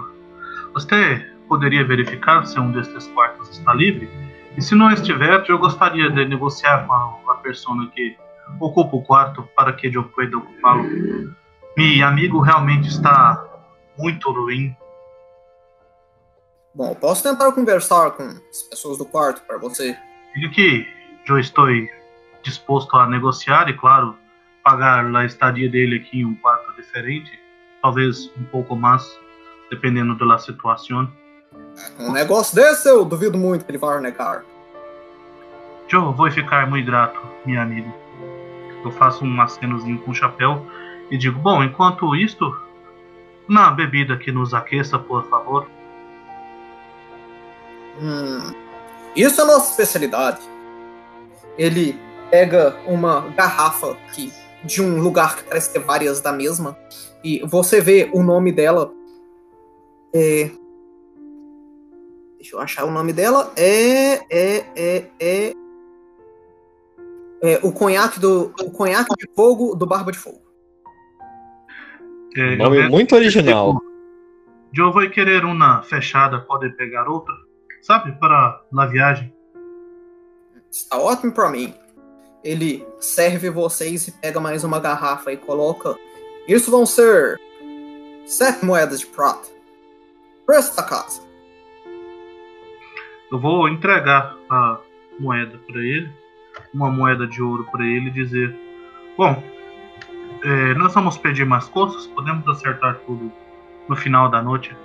Speaker 5: você poderia verificar se um desses quartos está livre? E se não estiver, eu gostaria de negociar com a, a pessoa que ocupa o quarto para que eu pueda ocupá-lo. Meu amigo realmente está muito ruim.
Speaker 1: Bom, posso tentar conversar com as pessoas do quarto para você.
Speaker 5: Diga que eu estou disposto a negociar e, claro, pagar a estadia dele aqui em um quarto diferente, talvez um pouco mais, dependendo da situação.
Speaker 1: Um negócio desse eu duvido muito que ele vá negar.
Speaker 5: Eu vou ficar muito grato, minha amiga. Eu faço um acenozinho com o chapéu e digo: Bom, enquanto isto, na bebida que nos aqueça, por favor.
Speaker 1: Hum, isso é nossa especialidade. Ele pega uma garrafa que, de um lugar que parece ter várias da mesma e você vê o nome dela. É... Deixa eu achar o nome dela. É. É. É. É. é o conhaque do. O conhaque de fogo do Barba de Fogo.
Speaker 5: É,
Speaker 3: Nome muito original.
Speaker 5: Eu vou querer uma fechada, pode pegar outra, sabe, para a viagem.
Speaker 1: Está ótimo pra mim. Ele serve vocês e pega mais uma garrafa e coloca. Isso vão ser sete moedas de prata. Preço da casa.
Speaker 5: Eu vou entregar a moeda para ele, uma moeda de ouro para ele e dizer: Bom, é, nós vamos pedir mais coisas, podemos acertar tudo no final da noite.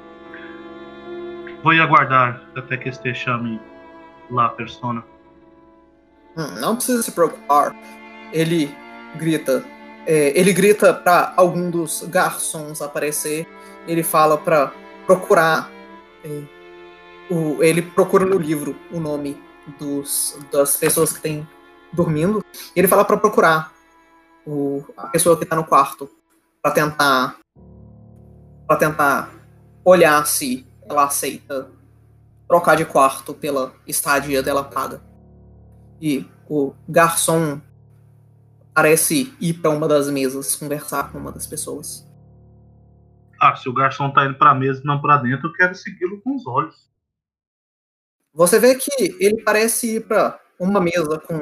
Speaker 5: Vou aguardar até que este chame lá a persona.
Speaker 1: Hum, não precisa se preocupar. Ele grita. é, ele grita pra algum dos garçons aparecer. Ele fala pra procurar. é, o, ele procura no livro o nome dos, das pessoas que têm dormindo. Ele fala pra procurar o, a pessoa que tá no quarto pra tentar para tentar olhar se ela aceita trocar de quarto pela estadia dela paga. E o garçom parece ir para uma das mesas conversar com uma das pessoas.
Speaker 5: Ah, se o garçom tá indo pra mesa e não pra dentro, eu quero segui-lo com os olhos.
Speaker 1: Você vê que ele parece ir para uma mesa com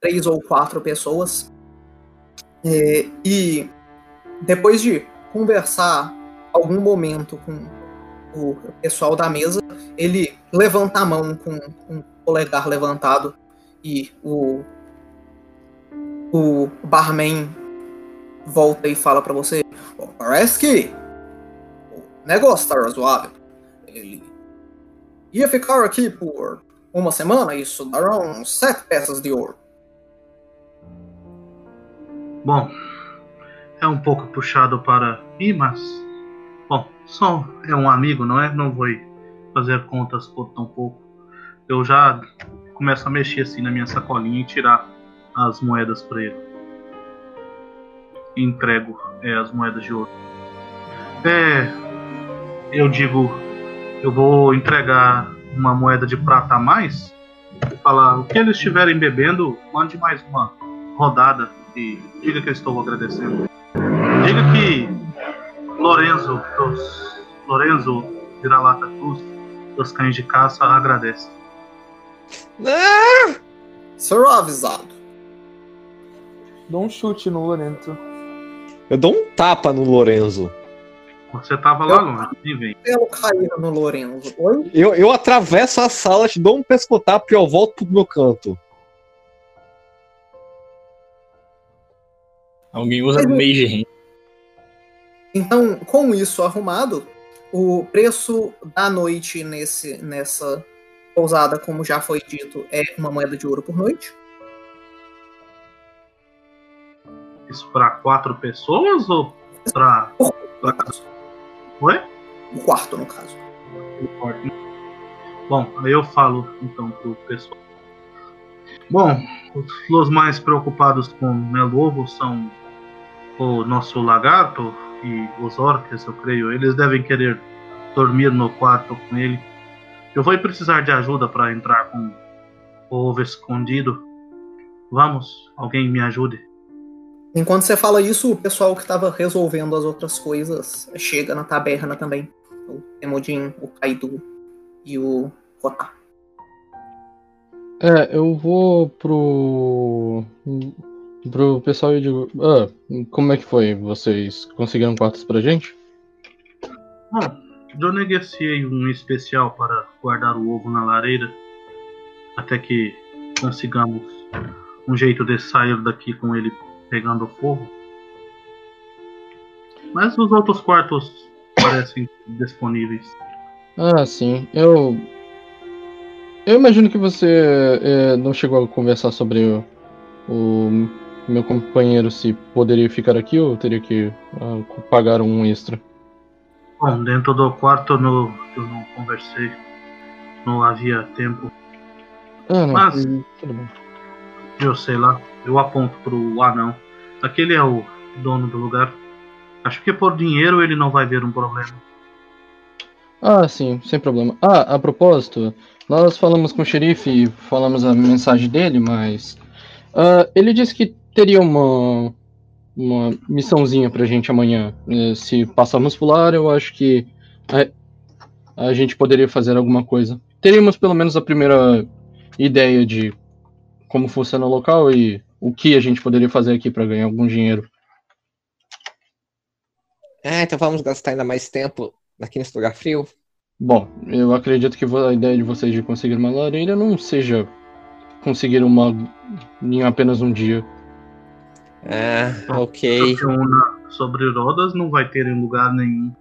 Speaker 1: três ou quatro pessoas. É, e depois de conversar algum momento com o pessoal da mesa, ele levanta a mão com um polegar levantado e o o barman volta e fala pra você: "Bom, parece que o negócio tá razoável. Ele ia ficar aqui por uma semana, isso darão sete peças de ouro.
Speaker 5: Bom, é um pouco puxado para mim, mas. Só é um amigo, não é? Não vou fazer contas por tão pouco. Eu já começo a mexer assim na minha sacolinha e tirar as moedas para ele. Entrego é, as moedas de ouro. É. Eu digo. Eu vou entregar uma moeda de prata a mais. Falar: o que eles estiverem bebendo, mande mais uma rodada e diga que eu estou agradecendo. Diga que Lorenzo, dos, Lorenzo Vira-Lata Cruz, dos cães de caça, agradece.
Speaker 1: Será avisado.
Speaker 8: Dou um chute no Lorenzo.
Speaker 3: Eu dou um tapa no Lorenzo.
Speaker 5: Você tava lá longe, nem vem.
Speaker 1: Pelo cair no Lorenzo. Oi?
Speaker 3: Eu, eu atravesso a sala, te dou um pescotapo e eu volto pro meu canto.
Speaker 6: Alguém usa Mage Hand.
Speaker 1: Então, com isso arrumado, o preço da noite nesse, nessa pousada, como já foi dito, é uma moeda de ouro por noite.
Speaker 5: Isso pra quatro pessoas ou
Speaker 1: caso.
Speaker 5: Oi?
Speaker 1: O quarto, no caso.
Speaker 5: Bom, aí eu falo então pro pessoal. Bom, os, mais preocupados com Melo Ovo são o nosso lagarto e os orcs, eu creio. Eles devem querer dormir no quarto com ele. Eu vou precisar de ajuda para entrar com o ovo escondido. Vamos, alguém me ajude.
Speaker 1: Enquanto você fala isso, o pessoal que estava resolvendo as outras coisas chega na taberna também. O Temudin, o Kaido e o Kota.
Speaker 2: É, eu vou pro. Pro pessoal e digo. Ah, como é que foi? Vocês conseguiram quartos pra gente?
Speaker 5: Bom, eu negociei um especial para guardar o ovo na lareira até que consigamos um jeito de sair daqui com ele pegando fogo. Mas os outros quartos parecem <coughs> disponíveis.
Speaker 2: Ah, sim. Eu. Eu imagino que você é, não chegou a conversar sobre o, o meu companheiro se poderia ficar aqui ou teria que ah, pagar um extra.
Speaker 5: Bom, dentro do quarto no, eu não conversei. Não havia tempo.
Speaker 2: Ah, não.
Speaker 5: Mas-
Speaker 2: Tudo bem.
Speaker 5: Eu sei lá. Eu aponto pro anão. Aquele é o dono do lugar. Acho que por dinheiro ele não vai ver um problema.
Speaker 2: Ah, sim, sem problema. Ah, a propósito, nós falamos com o xerife e falamos a mensagem dele, mas. ah, ele disse que teria uma. Uma missãozinha pra gente amanhã. Eh, Se passarmos por lá, eu acho que. A, a gente poderia fazer alguma coisa. Teríamos pelo menos a primeira ideia de como funciona o local e o que a gente poderia fazer aqui pra ganhar algum dinheiro.
Speaker 3: Ah, então vamos gastar ainda mais tempo aqui nesse lugar frio?
Speaker 2: Bom, eu acredito que a ideia de vocês de conseguir uma lareira não seja conseguir uma em apenas um dia.
Speaker 3: Ah, ok.
Speaker 5: Porque uma sobre rodas não vai ter em lugar nenhum.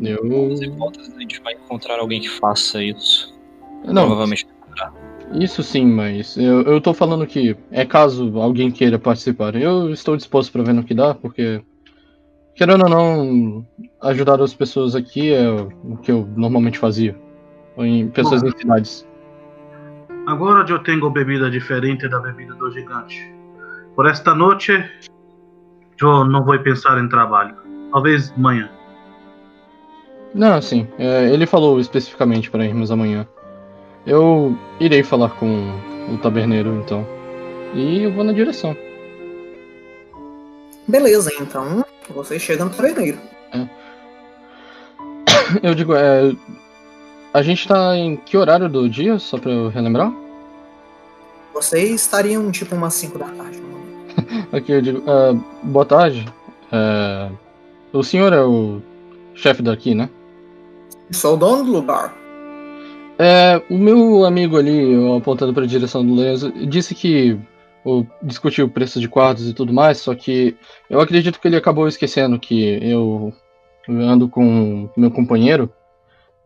Speaker 2: Eu
Speaker 6: As hipóteses, a gente vai encontrar alguém que faça isso.
Speaker 2: não,
Speaker 6: Provavelmente.
Speaker 2: isso sim, mas eu, eu tô falando que é caso alguém queira participar. Eu estou disposto para ver no que dá, porque querendo ou não, ajudar as pessoas aqui é o que eu normalmente fazia. Em pessoas em cidades.
Speaker 5: Agora eu tenho bebida diferente da bebida do gigante. Por esta noite, eu não vou pensar em trabalho. Talvez amanhã.
Speaker 2: Não, sim. é, ele falou especificamente para irmos amanhã. Eu irei falar com o taberneiro, então. E eu vou na direção.
Speaker 1: Beleza, então vocês chegam no taverneiro. <coughs>
Speaker 2: Eu digo, é. A gente tá em que horário do dia, só pra eu relembrar?
Speaker 1: Vocês estariam tipo umas 5 da tarde. <laughs>
Speaker 2: Aqui eu digo, ah, boa tarde. É, o senhor é o chefe daqui, né?
Speaker 1: Sou o dono do lugar.
Speaker 2: É, o meu amigo ali, apontando para a direção do Lenzo, disse que o, discutiu o preço de quartos e tudo mais, só que eu acredito que ele acabou esquecendo que eu ando com meu companheiro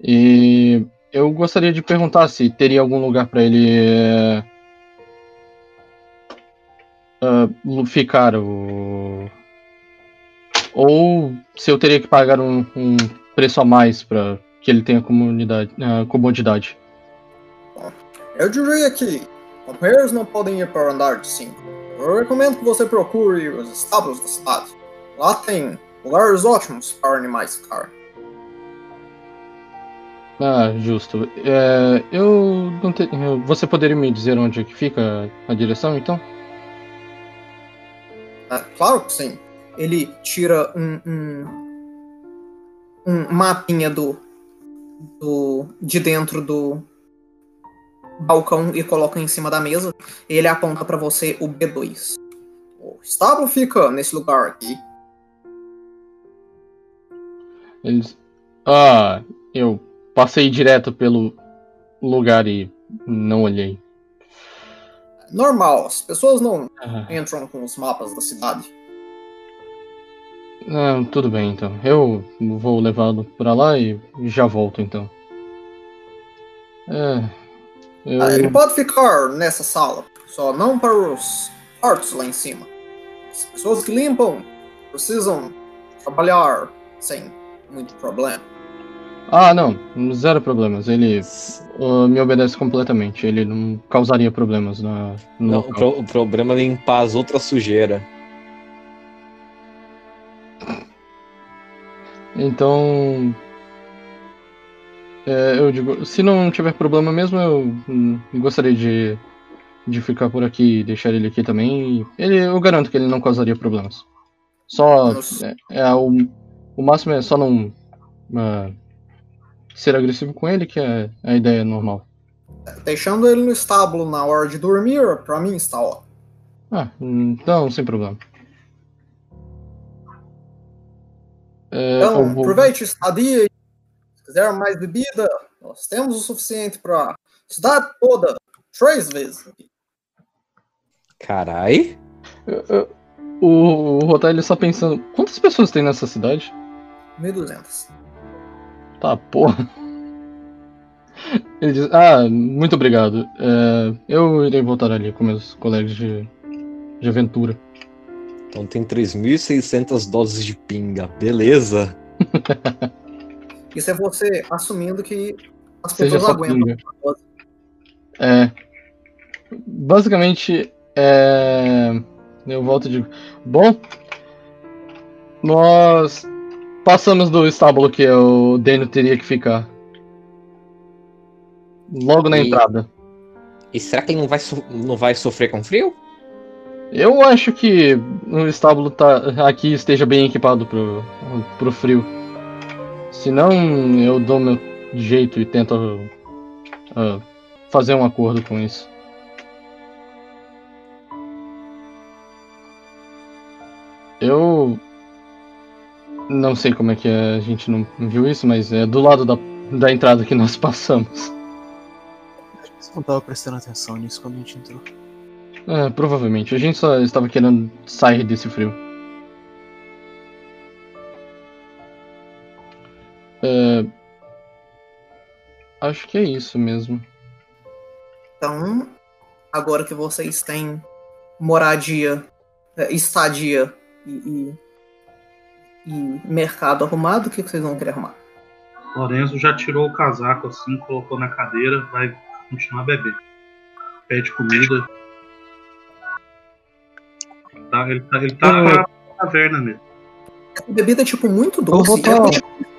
Speaker 2: e eu gostaria de perguntar se teria algum lugar para ele é, lu- ficar o- ou se eu teria que pagar um, um preço a mais para que ele tenha comunidade, ah, comodidade.
Speaker 1: Eu diria que companheiros não podem ir para o andar de 5. Eu recomendo que você procure os estábulos da cidade. Lá tem lugares ótimos para animais ficar.
Speaker 2: Ah, justo. É, eu não Você poderia me dizer onde é que fica a direção, então?
Speaker 1: Ah, claro que sim. Ele tira um, um, um mapinha do, do de dentro do balcão e coloca em cima da mesa. E ele aponta para você o B2. O estábulo fica nesse lugar aqui.
Speaker 2: Eles... Ah, eu passei direto pelo lugar e não olhei.
Speaker 1: Normal, as pessoas não
Speaker 2: Ah,
Speaker 1: entram com os mapas da cidade.
Speaker 2: ah, tudo bem, então. Eu vou levá-lo pra lá e já volto, então. É. Eu...
Speaker 1: Ah, ele pode ficar nessa sala, só não para os quartos lá em cima. As pessoas que limpam precisam trabalhar sem muito problema.
Speaker 2: Ah, não, zero problemas. Ele ah, me obedece completamente. Ele não causaria problemas na, no
Speaker 3: Não, o, pro- o problema é limpar as outras sujeiras.
Speaker 2: Então. é, eu digo, se não tiver problema mesmo, eu hum, gostaria de, de ficar por aqui e deixar ele aqui também. Ele, eu garanto que ele não causaria problemas. Só. É, é o, o máximo é só não. ah, ser agressivo com ele, que é a ideia normal.
Speaker 1: Deixando ele no estábulo na hora de dormir, pra mim está ótimo.
Speaker 2: Ah, então, sem problema. É,
Speaker 1: Então,
Speaker 2: eu vou-
Speaker 1: aproveite a estadia e se quiser mais bebida, nós temos o suficiente para a cidade toda Três vezes.
Speaker 3: Carai.
Speaker 2: O, o Rotar ele só pensando, quantas pessoas tem nessa cidade?
Speaker 1: 1200.
Speaker 2: Tá, porra. Ele diz, ah, muito obrigado. É, eu irei voltar ali com meus colegas de, de aventura.
Speaker 3: Então tem 3.600 doses de pinga. Beleza. <laughs>
Speaker 1: Isso é você assumindo que as
Speaker 2: Seja
Speaker 1: pessoas
Speaker 2: só
Speaker 1: aguentam.
Speaker 2: pinga. É. Basicamente, é. Eu volto e digo: Bom, nós passamos do estábulo que o Daniel teria que ficar. Logo na
Speaker 3: E-
Speaker 2: entrada.
Speaker 3: E será que ele não vai, não vai sofrer com frio?
Speaker 2: Eu acho que o estábulo tá aqui esteja bem equipado pro, pro frio. Se não, eu dou meu jeito e tento ah, fazer um acordo com isso. Eu não sei como é que a gente não viu isso, mas é do lado da, da entrada que nós <laughs> passamos.
Speaker 7: Você não tava prestando atenção nisso quando a gente entrou.
Speaker 2: É, provavelmente. A gente só estava querendo sair desse frio. É, Acho que é isso mesmo.
Speaker 1: Então, agora que vocês têm moradia, é, estadia e, e- e mercado arrumado, o que que vocês vão querer arrumar?
Speaker 5: Lorenzo já tirou o casaco assim, colocou na cadeira, vai continuar bebendo. Pede comida. Tá, ele tá, ele tá
Speaker 4: Eu-
Speaker 5: na taverna mesmo.
Speaker 1: Essa bebida é tipo muito
Speaker 4: Eu vou
Speaker 1: doce. E
Speaker 4: tá-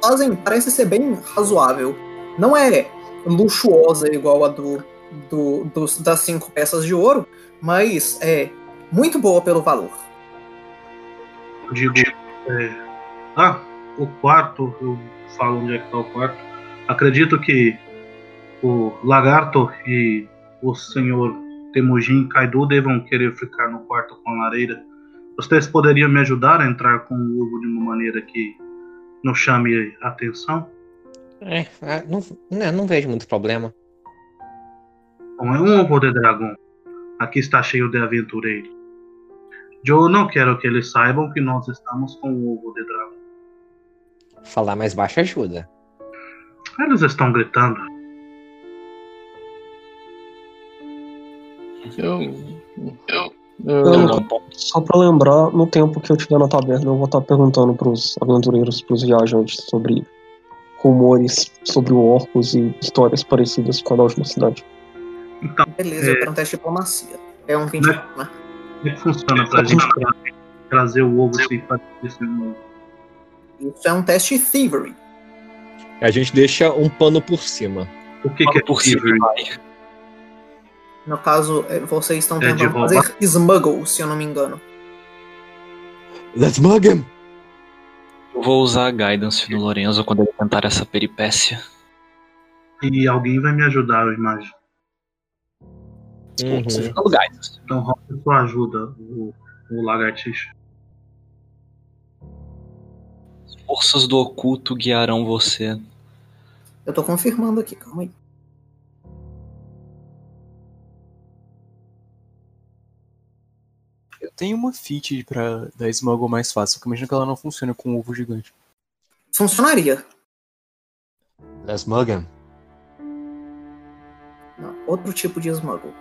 Speaker 1: a fazem parece ser bem razoável. Não é luxuosa igual a do, do- dos- das cinco peças de ouro, mas é muito boa pelo valor.
Speaker 5: Eu digo, é, ah, o quarto, eu falo onde é que tá o quarto. Acredito que o Lagarto e o senhor Temujin Kaido devam querer ficar no quarto com a lareira. Vocês poderiam me ajudar a entrar com o ovo de uma maneira que não chame atenção?
Speaker 3: É, é, não, né, não vejo muito problema.
Speaker 5: Bom, é um ovo de dragão. Aqui está cheio de aventureiros. Eu não quero que eles saibam que nós estamos com o ovo de dragão.
Speaker 3: Falar mais baixo ajuda.
Speaker 5: Eles estão gritando.
Speaker 2: Eu. Eu.
Speaker 4: Eu-
Speaker 2: eu-
Speaker 6: Não.
Speaker 4: Só pra lembrar, no tempo que eu estiver na taberna, eu vou estar perguntando pros aventureiros, pros viajantes, sobre rumores sobre orcos e histórias parecidas com a da última cidade.
Speaker 5: Então,
Speaker 1: Beleza,
Speaker 5: É.
Speaker 1: eu um teste de diplomacia. É um 20, né?
Speaker 5: como é que funciona pra gente tra- trazer o ovo sem fazer isso no.
Speaker 1: Isso é um teste thievery.
Speaker 3: A gente deixa um pano por cima.
Speaker 5: O que, que é
Speaker 6: por cima
Speaker 5: thievery?
Speaker 6: vai.
Speaker 1: No caso, é, vocês estão
Speaker 5: É
Speaker 1: tentando
Speaker 5: roubar?
Speaker 1: fazer smuggle, se eu não me engano.
Speaker 3: Let's mug him!
Speaker 6: Eu vou usar a guidance do Lorenzo quando ele tentar essa peripécia.
Speaker 5: E alguém vai me ajudar, eu imagino.
Speaker 3: Uhum.
Speaker 6: Você fica no guidance.
Speaker 5: Então rola sua ajuda, o, o lagartixa.
Speaker 6: Forças do oculto guiarão você.
Speaker 1: Eu tô confirmando aqui, calma aí.
Speaker 7: Eu tenho uma feat pra dar smuggle mais fácil, que imagina que ela não funciona com um ovo gigante.
Speaker 1: Funcionaria.
Speaker 3: Let's mug him.
Speaker 1: Não, outro tipo de smuggle.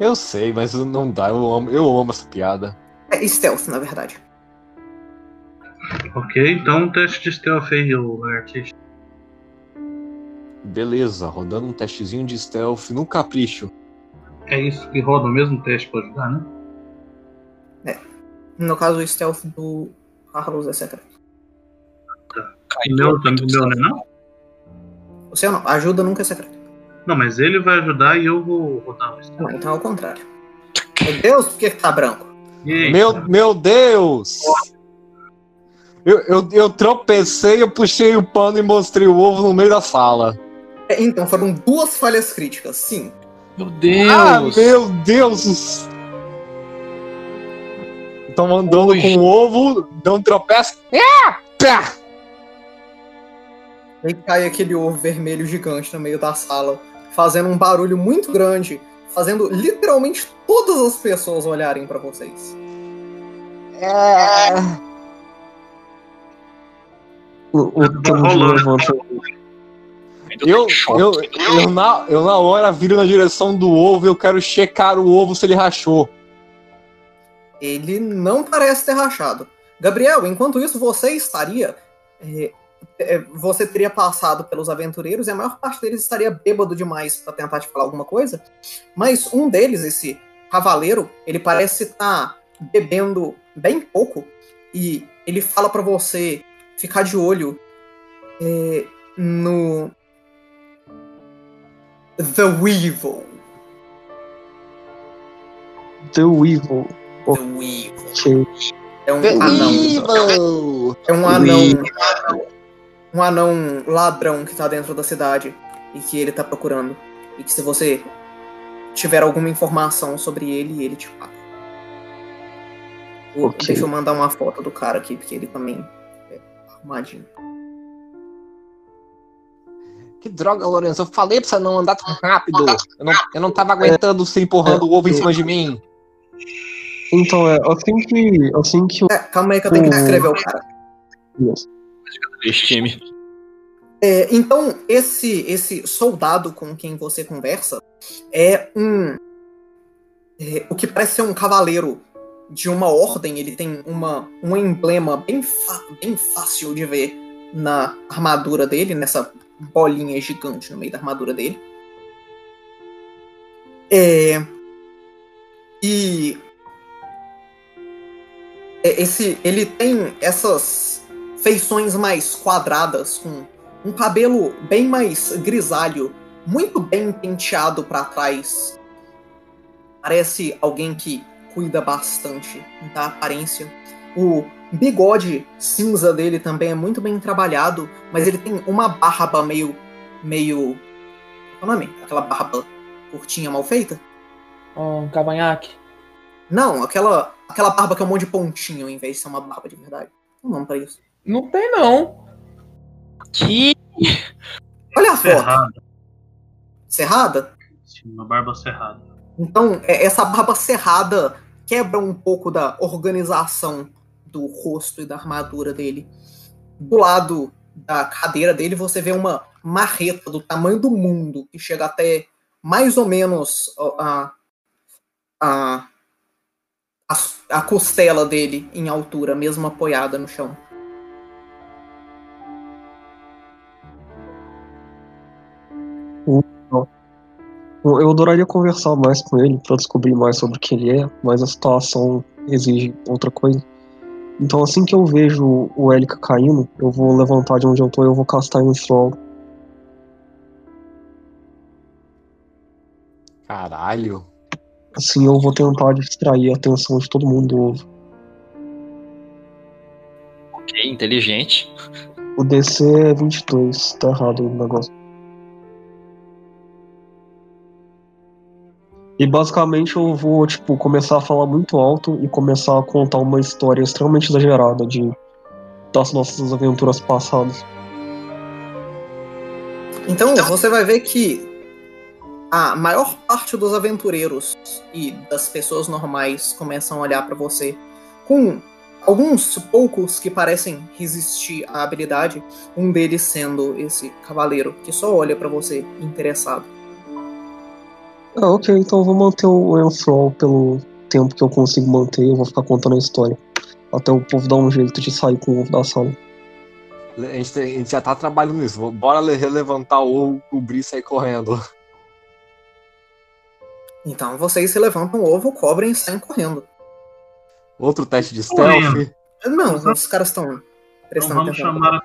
Speaker 3: Eu sei, mas não dá. Eu amo, eu amo essa piada.
Speaker 1: É stealth, na verdade.
Speaker 5: Ok, então um teste de stealth aí, o lagartixa.
Speaker 3: Beleza, rodando um testezinho de stealth no capricho.
Speaker 5: É isso que roda o mesmo teste pra ajudar, né?
Speaker 1: No caso, o stealth do Carlos é secreto.
Speaker 5: O meu, também- meu, né? Não?
Speaker 1: O seu não, ajuda nunca é secreto.
Speaker 5: não, mas ele vai ajudar e eu vou rodar o stealth.
Speaker 1: Não, então é o contrário. Meu Deus, por que que tá branco?
Speaker 3: Meu, meu Deus! Eu, eu, eu tropecei, eu puxei o pano e mostrei o ovo no meio da sala.
Speaker 1: É, Então, foram duas falhas críticas, sim.
Speaker 6: Meu Deus!
Speaker 3: Ah, meu Deus! Estão andando
Speaker 6: Ui.
Speaker 3: com o ovo, dão um tropeço. Ah! Pá!
Speaker 1: Aí cai aquele ovo vermelho gigante no meio da sala, fazendo um barulho muito grande, fazendo literalmente todas as pessoas olharem pra vocês.
Speaker 3: É...
Speaker 4: O,
Speaker 5: rolando.
Speaker 4: levanta.
Speaker 3: Eu, eu, eu, na, eu na hora viro na direção do ovo e eu quero checar o ovo se ele rachou.
Speaker 1: Ele não parece ter rachado. Gabriel, enquanto isso, você estaria. é, é, você teria passado pelos aventureiros e a maior parte deles estaria bêbado demais pra tentar te falar alguma coisa. Mas um deles, esse cavaleiro, ele parece estar bebendo bem pouco e ele fala pra você ficar de olho é, no. The Weevil.
Speaker 4: The Weevil.
Speaker 1: The Weevil. É um anão. É um anão. Um anão ladrão que tá dentro da cidade e que ele tá procurando. E que se você tiver alguma informação sobre ele, ele te paga. Vou-
Speaker 4: Ok.
Speaker 1: Deixa eu mandar uma foto do cara aqui, porque ele também é arrumadinho.
Speaker 3: Que droga, Lourenço. Eu falei pra você não andar tão rápido. Eu não, eu não tava aguentando você empurrando o ovo em cima de mim.
Speaker 4: Então, é assim que. Assim que.
Speaker 1: É, calma aí que eu tenho que descrever o cara.
Speaker 6: Esse time.
Speaker 1: É, então, esse, esse soldado com quem você conversa é um. é, o que parece ser um cavaleiro de uma ordem. Ele tem uma, um emblema bem, bem fácil de ver na armadura dele, nessa bolinha gigante no meio da armadura dele. É, e. é, Esse, ele tem essas feições mais quadradas, com um cabelo bem mais grisalho, muito bem penteado pra trás. Parece alguém que cuida bastante da aparência. O bigode cinza dele também é muito bem trabalhado, mas ele tem uma barba meio. meio. Qual é o nome? Aquela barba curtinha mal feita?
Speaker 8: Um cavanhaque.
Speaker 1: Não, aquela, aquela barba que é um monte de pontinho em vez de ser uma barba de verdade. Tem um nome pra isso.
Speaker 8: Não tem, não.
Speaker 6: Que?
Speaker 1: Olha a foto.
Speaker 5: Cerrada.
Speaker 1: Cerrada?
Speaker 5: Sim, uma barba cerrada.
Speaker 1: Então, é- essa barba cerrada quebra um pouco da organização do rosto e da armadura dele. Do lado da cadeira dele, você vê uma marreta do tamanho do mundo, que chega até mais ou menos a, a, a, a costela dele em altura, mesmo apoiada no chão.
Speaker 4: Eu adoraria conversar mais com ele pra descobrir mais sobre o que ele é, mas a situação exige outra coisa. Então assim que eu vejo o Elika caindo, eu vou levantar de onde eu tô e eu vou castar em Thrall.
Speaker 3: Caralho.
Speaker 4: Assim eu vou tentar distrair a atenção de todo mundo do ovo.
Speaker 6: Ok, inteligente.
Speaker 4: O DC é 22, tá errado o negócio. E basicamente eu vou, tipo, começar a falar muito alto e começar a contar uma história extremamente exagerada de das nossas aventuras passadas.
Speaker 1: Então, você vai ver que a maior parte dos aventureiros e das pessoas normais começam a olhar pra você com alguns poucos que parecem resistir à habilidade, um deles sendo esse cavaleiro que só olha pra você interessado.
Speaker 4: Ah, ok, então eu vou manter o Enthrall pelo tempo que eu consigo manter, eu vou ficar contando a história. Até o povo dar um jeito de sair com o ovo da sala.
Speaker 3: A gente, a gente já tá trabalhando nisso. Bora le- levantar o ovo, cobrir e sair correndo.
Speaker 1: Então vocês se levantam o ovo, cobrem e saem correndo.
Speaker 3: Outro teste de
Speaker 5: Correndo.
Speaker 3: stealth.
Speaker 1: Não, os caras estão
Speaker 5: Então
Speaker 1: prestando
Speaker 5: vamos
Speaker 1: atenção.
Speaker 5: chamar a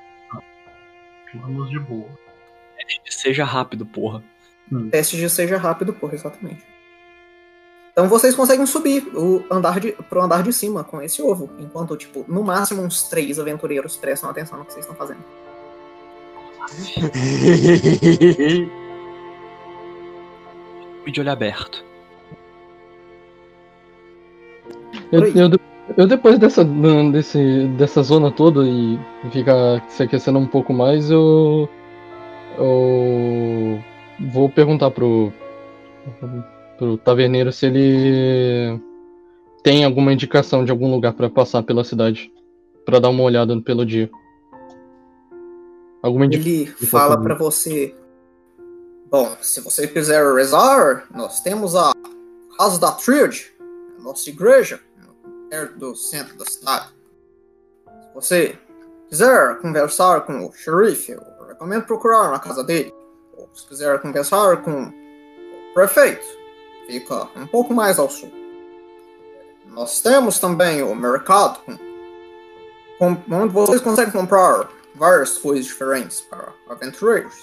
Speaker 5: Vamos de boa.
Speaker 6: Seja rápido, porra.
Speaker 1: Teste de seja rápido, porra, exatamente. Então vocês conseguem subir o andar de, pro andar de cima com esse ovo, enquanto, tipo, no máximo uns três aventureiros prestam atenção no que vocês estão fazendo. <laughs>
Speaker 6: E de olho aberto.
Speaker 2: Eu, eu, eu depois dessa, desse, dessa zona toda e ficar se aquecendo um pouco mais, eu. Eu vou perguntar pro. pro taverneiro se ele tem alguma indicação de algum lugar pra passar pela cidade. Pra dar uma olhada pelo dia. Alguma?
Speaker 1: Ele fala pra você. Bom, se você quiser rezar, nós temos a Casa da Tríade, a nossa igreja, perto do centro da cidade. Se você quiser conversar com o xerife, eu recomendo procurar na casa dele. Se quiser conversar com prefeito, fica um pouco mais ao sul. Nós temos também o mercado, com, com- onde vocês conseguem comprar várias coisas diferentes para aventureiros.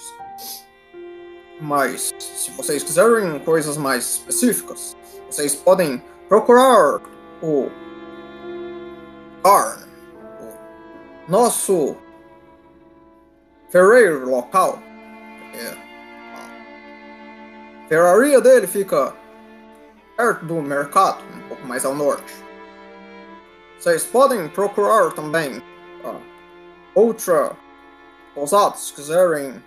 Speaker 1: Mas, se vocês quiserem coisas mais específicas, vocês podem procurar o Arn, o nosso ferreiro local. É, ferraria dele fica perto do mercado, um pouco mais ao norte. Vocês podem procurar também a outra pousada se quiserem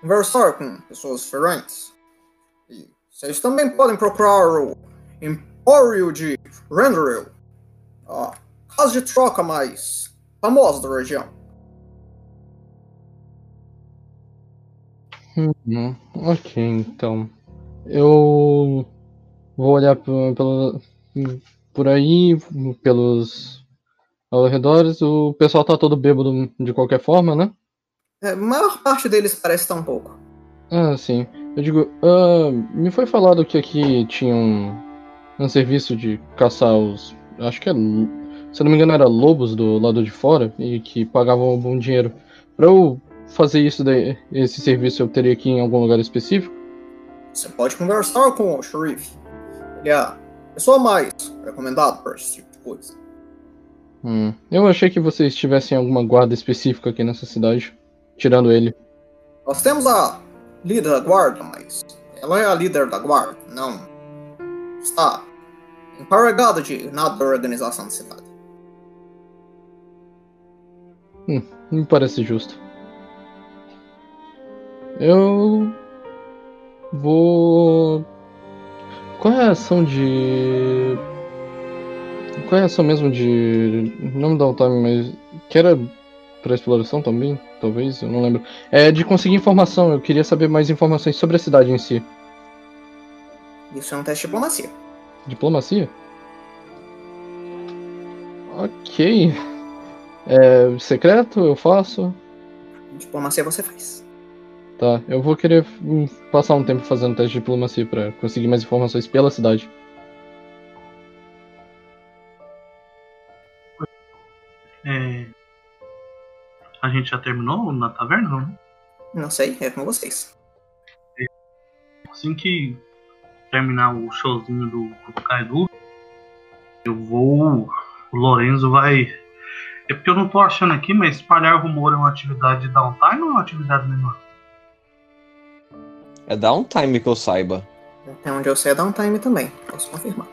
Speaker 1: conversar com pessoas diferentes. E vocês também podem procurar o Empório de Renderil, a casa de troca mais famosa da região.
Speaker 2: Uhum, ok, então. Eu vou olhar p- pela- por aí, pelos arredores. O pessoal tá todo bêbado de qualquer forma, né?
Speaker 1: É, a maior parte deles parece estar um pouco.
Speaker 2: Ah, sim. Eu digo, ah, me foi falado que aqui tinha um, um serviço de caçar os. Acho que é. Se eu não me engano, era lobos do lado de fora e que pagavam um bom dinheiro. Pra eu fazer isso daí, esse serviço, eu teria que ir em algum lugar específico?
Speaker 1: Você pode conversar com o xerife. Ele é a pessoa mais recomendada para esse tipo de coisa.
Speaker 2: Hum, eu achei que vocês tivessem alguma guarda específica aqui nessa cidade, tirando ele.
Speaker 1: Nós temos a líder da guarda, mas ela é a líder da guarda, não está encarregada de nada da organização da cidade.
Speaker 2: Me parece justo. Eu vou. Qual é a ação de. Qual é a ação mesmo de. Não me dá o time, mas. Que era pra exploração também? Talvez, eu não lembro. É de conseguir informação, eu queria saber mais informações sobre a cidade em si.
Speaker 1: Isso é um teste de diplomacia.
Speaker 2: Diplomacia? Ok. É secreto, eu faço.
Speaker 1: Diplomacia você faz.
Speaker 2: Tá, eu vou querer hum, passar um tempo fazendo teste de diplomacia pra conseguir mais informações pela cidade.
Speaker 5: É, A gente já terminou na taverna, não?
Speaker 1: Não sei, é com vocês.
Speaker 5: Assim que terminar o showzinho do, do Kaido, eu vou. O Lorenzo vai. É porque eu não tô achando aqui, mas espalhar rumor é uma atividade de downtime ou é uma atividade menor?
Speaker 3: É downtime que eu saiba.
Speaker 1: Até onde eu sei é downtime também. Posso confirmar.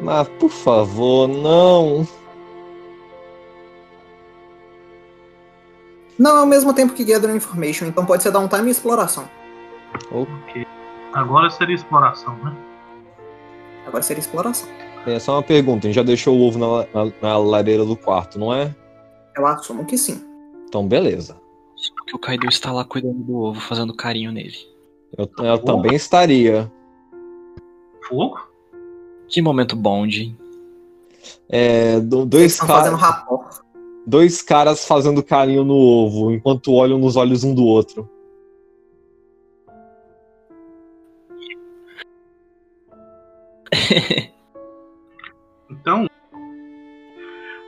Speaker 3: Mas, por favor, não.
Speaker 1: Não ao mesmo tempo que Gather Information, então pode ser downtime e exploração.
Speaker 5: Ok. Agora seria exploração, né?
Speaker 1: Agora seria exploração.
Speaker 3: É só uma pergunta, a gente já deixou o ovo na, na, na lareira do quarto, não é?
Speaker 1: Eu assumo que sim.
Speaker 3: Então, beleza.
Speaker 6: Porque o Kaido está lá cuidando do ovo, fazendo carinho nele.
Speaker 3: Eu, eu também estaria.
Speaker 5: Fogo?
Speaker 6: Que momento bond.
Speaker 3: É, do- dois,
Speaker 1: estão
Speaker 3: ca-
Speaker 1: fazendo rapó.
Speaker 3: dois caras fazendo carinho no ovo, enquanto olham nos olhos um do outro. <laughs>
Speaker 5: Então,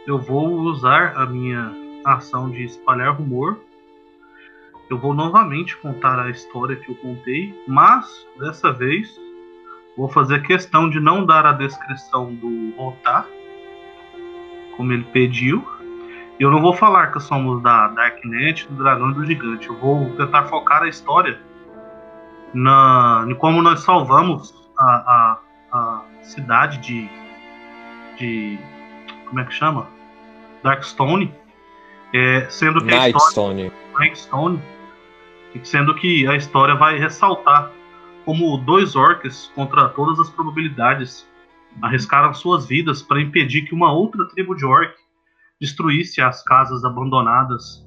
Speaker 5: eu vou usar a minha ação de espalhar rumor. Eu vou novamente contar a história que eu contei, mas dessa vez vou fazer questão de não dar a descrição do Rotar, como ele pediu. Eu não vou falar que somos da Darknet, do Dragão e do Gigante. Eu vou tentar focar a história na, em como nós salvamos a, a, a cidade de de. Como é que chama? Darkstone. É, sendo que a história.
Speaker 3: Nightstone.
Speaker 5: Sendo que a história vai ressaltar como dois orcs, contra todas as probabilidades, arriscaram suas vidas para impedir que uma outra tribo de orc destruísse as casas abandonadas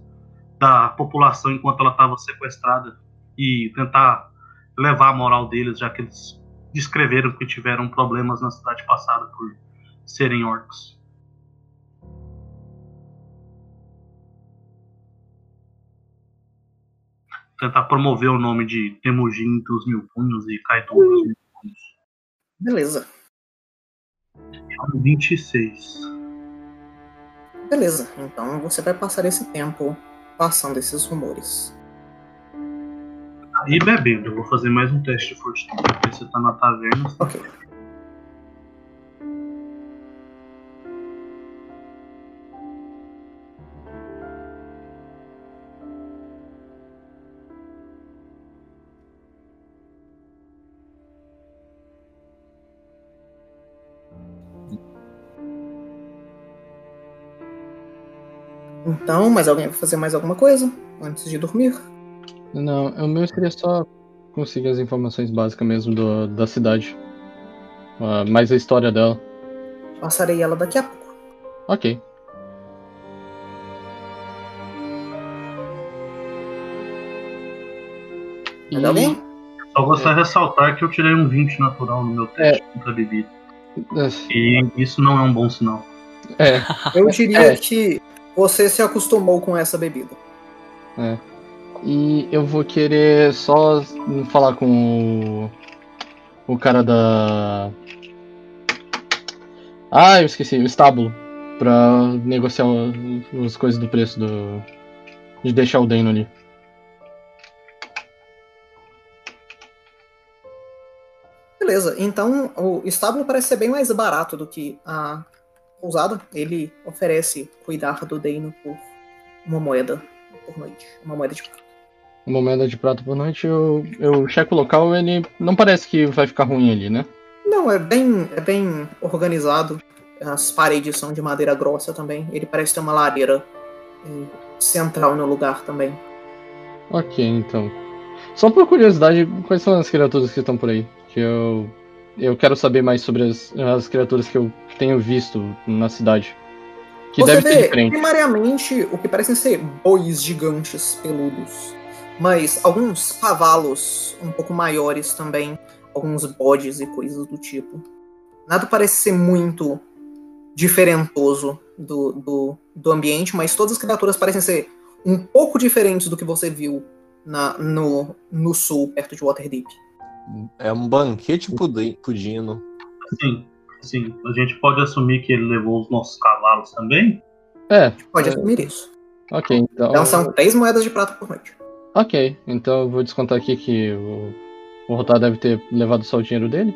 Speaker 5: da população enquanto ela estava sequestrada e tentar levar a moral deles, já que eles descreveram que tiveram problemas na cidade passada por serem orcs. Tentar promover o nome de Temujin dos Mil Punhos e Kaido dos Mil Punhos.
Speaker 1: Beleza.
Speaker 5: 26.
Speaker 1: Beleza. Então você vai passar esse tempo passando esses rumores.
Speaker 5: E bebendo, eu vou fazer mais um teste de fortitude. Porque você tá na taverna.
Speaker 1: Ok. Então, mas alguém vai fazer mais alguma coisa antes de dormir?
Speaker 2: Não, o meu seria só conseguir as informações básicas mesmo do, da cidade. Ah, mais a história dela.
Speaker 1: Passarei ela daqui a pouco.
Speaker 2: Ok.
Speaker 1: Mais alguém?
Speaker 5: Só gostaria de ressaltar que eu tirei um 20 natural no meu teste contra a bebida. E isso não é um bom sinal.
Speaker 2: É,
Speaker 1: Eu diria
Speaker 2: É.
Speaker 1: que você se acostumou com essa bebida.
Speaker 2: é. E eu vou querer só falar com o, o cara da. Ah, eu esqueci, o estábulo. Pra negociar as coisas do preço do. De deixar o Dano ali.
Speaker 1: Beleza, então o estábulo parece ser bem mais barato do que a pousada. Ele oferece cuidar do Deino por uma moeda por noite. Uma moeda de prata.
Speaker 2: Uma moeda de prata por noite, eu, eu checo o local, ele não parece que vai ficar ruim ali, né?
Speaker 1: Não, é bem, é bem organizado. As paredes são de madeira grossa também. Ele parece ter uma lareira eh, central no lugar também.
Speaker 2: Ok, então. Só por curiosidade, quais são as criaturas que estão por aí? Que eu. Eu quero saber mais sobre as, as criaturas que eu tenho visto na cidade. Que
Speaker 1: Você
Speaker 2: deve ser
Speaker 1: vê
Speaker 2: diferente.
Speaker 1: primariamente o que parecem ser bois gigantes peludos. Mas alguns cavalos um pouco maiores também. Alguns bodes e coisas do tipo. Nada parece ser muito diferentoso do, do, do ambiente, mas todas as criaturas parecem ser um pouco diferentes do que você viu na, no, no sul, perto de Waterdeep.
Speaker 3: É um banquete pudi- pudino.
Speaker 5: Sim, sim. A gente pode assumir que ele levou os nossos cavalos também?
Speaker 2: É,
Speaker 1: Pode
Speaker 2: É.
Speaker 1: assumir isso.
Speaker 2: ok, então.
Speaker 1: Então são três moedas de prata por noite.
Speaker 2: Ok, então eu vou descontar aqui que o, o Rotar deve ter levado só o dinheiro dele.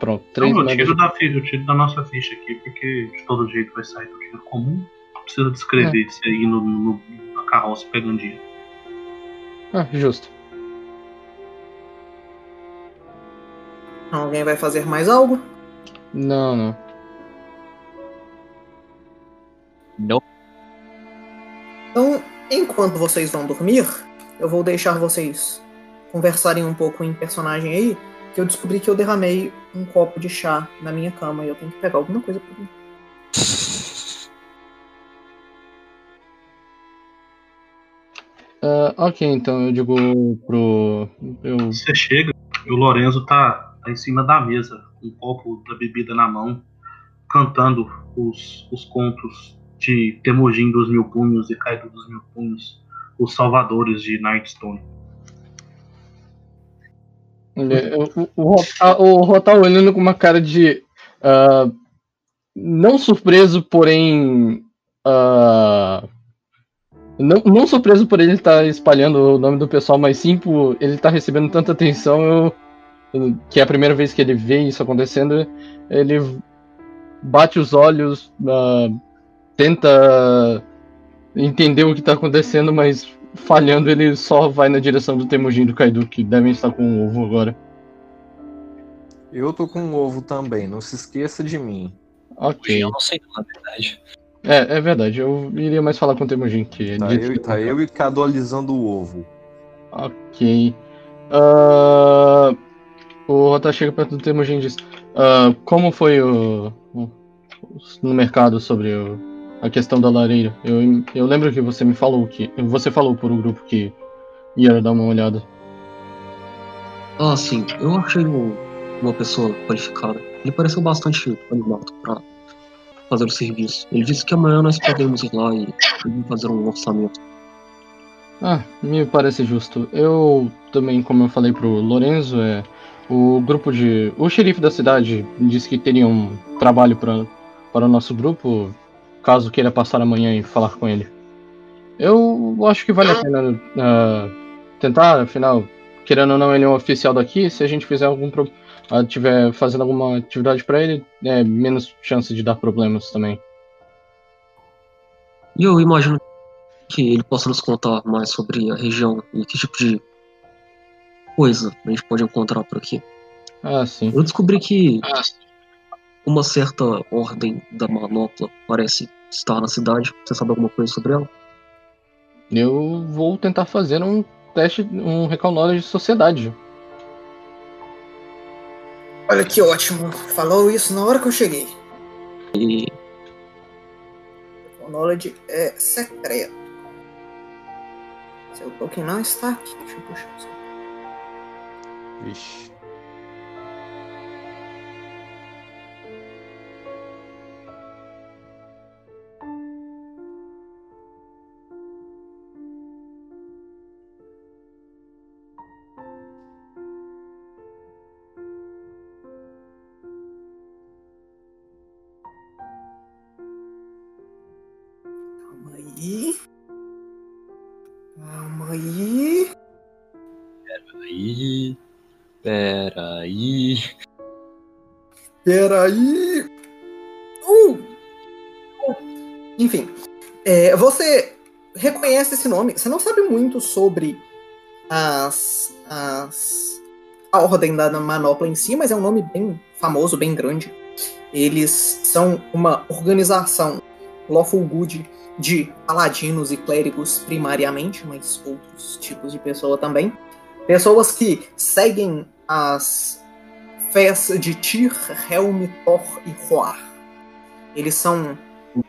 Speaker 2: Pronto, três
Speaker 5: eu
Speaker 2: moedas.
Speaker 5: tiro, da, fi- eu tiro da nossa ficha aqui, porque de todo jeito vai sair do dinheiro comum. Não precisa descrever você aí no, no- na carroça pegando dinheiro.
Speaker 2: Ah, justo.
Speaker 1: Alguém vai fazer mais algo?
Speaker 2: Não, não.
Speaker 6: Não.
Speaker 1: Então, enquanto vocês vão dormir, eu vou deixar vocês conversarem um pouco em personagem aí, que eu descobri que eu derramei um copo de chá na minha cama e eu tenho que pegar alguma coisa pra mim. <laughs>
Speaker 2: Ah, ok, então eu digo pro. Eu.
Speaker 5: Você chega e o Lorenzo tá, tá em cima da mesa, com um copo da bebida na mão, cantando os, os contos de Temujin dos Mil Punhos e Kaido dos Mil Punhos, os salvadores de Nightstone.
Speaker 2: o- o o Rotar olhando com uma cara de. ah, não surpreso, porém. ah, não, não surpreso por ele estar espalhando o nome do pessoal, mas sim por ele estar recebendo tanta atenção, eu, eu- que é a primeira vez que ele vê isso acontecendo, ele bate os olhos, ah, tenta entender o que está acontecendo, mas falhando ele só vai na direção do Temujin e do Kaido, que devem estar com o ovo agora.
Speaker 3: Eu tô com um ovo também, não se esqueça de mim.
Speaker 2: Ok.
Speaker 6: Eu não sei, na verdade.
Speaker 2: É, é verdade, eu iria mais falar com o Temujin, que
Speaker 3: Tá
Speaker 2: disse-
Speaker 3: eu, tá eu e Cadu alisando o ovo.
Speaker 2: Ok. Ah, o Rota chega perto do Temujin e diz: ah, Como foi o, o- no mercado sobre o- a questão da lareira? Eu, eu lembro que você me falou que. Você falou por um grupo que ia dar uma olhada.
Speaker 4: Ah, sim. Eu achei um- uma pessoa qualificada. Ele pareceu bastante animado pra fazer o serviço. Ele disse que amanhã nós podemos ir lá e fazer um orçamento.
Speaker 2: Ah, me parece justo. Eu também, como eu falei pro Lorenzo, é. O grupo de. O xerife da cidade disse que teria um trabalho pra, para o nosso grupo, caso queira passar amanhã e falar com ele. Eu acho que vale a pena ah, tentar, afinal, querendo ou não, ele é um oficial daqui. Se a gente fizer algum. Pro, ah, tiver fazendo alguma atividade pra ele, é menos chance de dar problemas também.
Speaker 4: E eu imagino que ele possa nos contar mais sobre a região e que tipo de coisa a gente pode encontrar por aqui.
Speaker 2: Ah, sim.
Speaker 4: Eu descobri que uma certa ordem da manopla parece estar na cidade. Você sabe alguma coisa sobre ela?
Speaker 2: Eu vou tentar fazer um teste, um recall knowledge de sociedade.
Speaker 1: Olha que ótimo. Falou isso na hora que eu cheguei.
Speaker 4: E
Speaker 1: O knowledge é secreto. Seu token não está aqui. Deixa eu puxar isso.
Speaker 3: Vixe.
Speaker 6: Peraí.
Speaker 1: Uh! Enfim, é, você reconhece esse nome. Você não sabe muito sobre as, as a ordem da manopla em si, mas é um nome bem famoso, bem grande. Eles são uma organização lawful good de paladinos e clérigos primariamente, mas outros tipos de pessoa também. Pessoas que seguem as fés de Tyr, Helm, Thor e Roar. Eles são.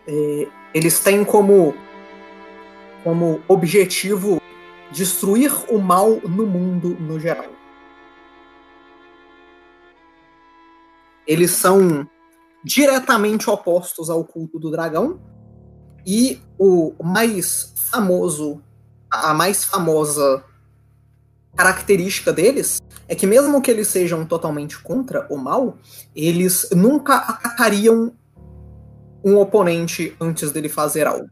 Speaker 1: eh, eles têm como, como objetivo destruir o mal no mundo no geral. Eles são diretamente opostos ao culto do dragão. E o mais famoso, a mais famosa característica deles é que mesmo que eles sejam totalmente contra o mal, eles nunca atacariam um oponente antes dele fazer algo.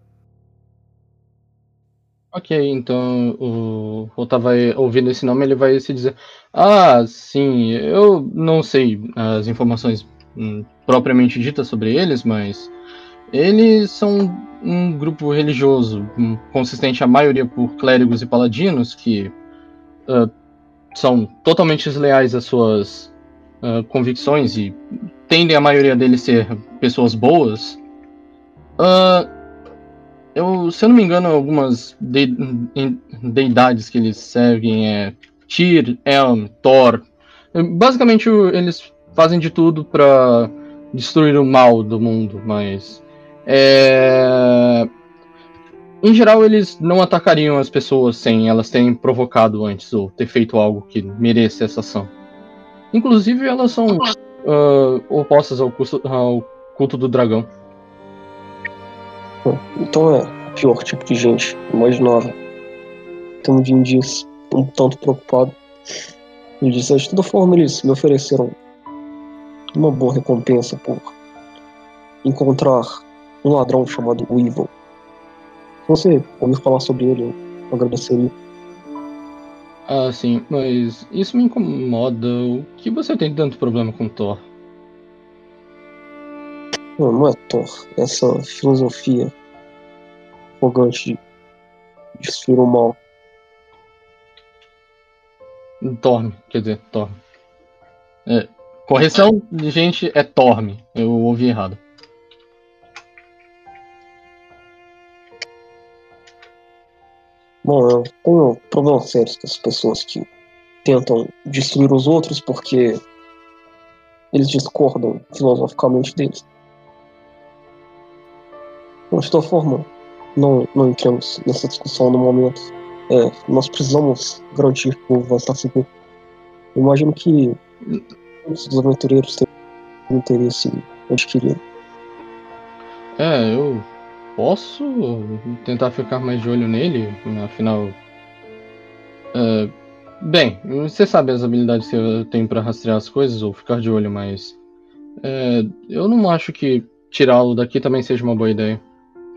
Speaker 2: Ok, então o Rota vai ouvindo esse nome, ele vai se dizer: Ah, sim, eu não sei as informações hum, propriamente ditas sobre eles, mas eles são um grupo religioso hum, consistente a maioria por clérigos e paladinos que ah, são totalmente desleais às suas ah, convicções e tendem a maioria deles ser pessoas boas. Ah, eu, se eu não me engano, algumas de- em- deidades que eles seguem é Tyr, Elm, Thor. Basicamente, eles fazem de tudo pra destruir o mal do mundo, mas é, em geral eles não atacariam as pessoas sem elas terem provocado antes ou ter feito algo que mereça essa ação. Inclusive, elas são ah, opostas ao, ao culto do dragão.
Speaker 4: Então é o pior tipo de gente imaginável. Então um diz, um tanto preocupado. Ele disse, de toda forma eles me ofereceram uma boa recompensa por encontrar um ladrão chamado Weevil. Se você ouvir falar sobre ele, eu agradeceria.
Speaker 2: Ah, sim, mas isso me incomoda. O que você tem tanto problema com Thor?
Speaker 4: Não, não é Thor. Essa filosofia arrogante de destruir o mal.
Speaker 2: Torme, quer dizer, Torme. É, correção de gente é Torme. Eu ouvi errado.
Speaker 4: Bom, eu tenho problemas sérios com as pessoas que tentam destruir os outros porque eles discordam filosoficamente deles. Mas, de toda forma, não, não entramos nessa discussão no momento. É, nós precisamos garantir que o povo vai estar seguro. Imagino que dos aventureiros têm interesse em adquirir.
Speaker 2: É, eu posso tentar ficar mais de olho nele, afinal. é, bem, você sabe as habilidades que eu tenho pra rastrear as coisas ou ficar de olho, mas. é, eu não acho que tirá-lo daqui também seja uma boa ideia.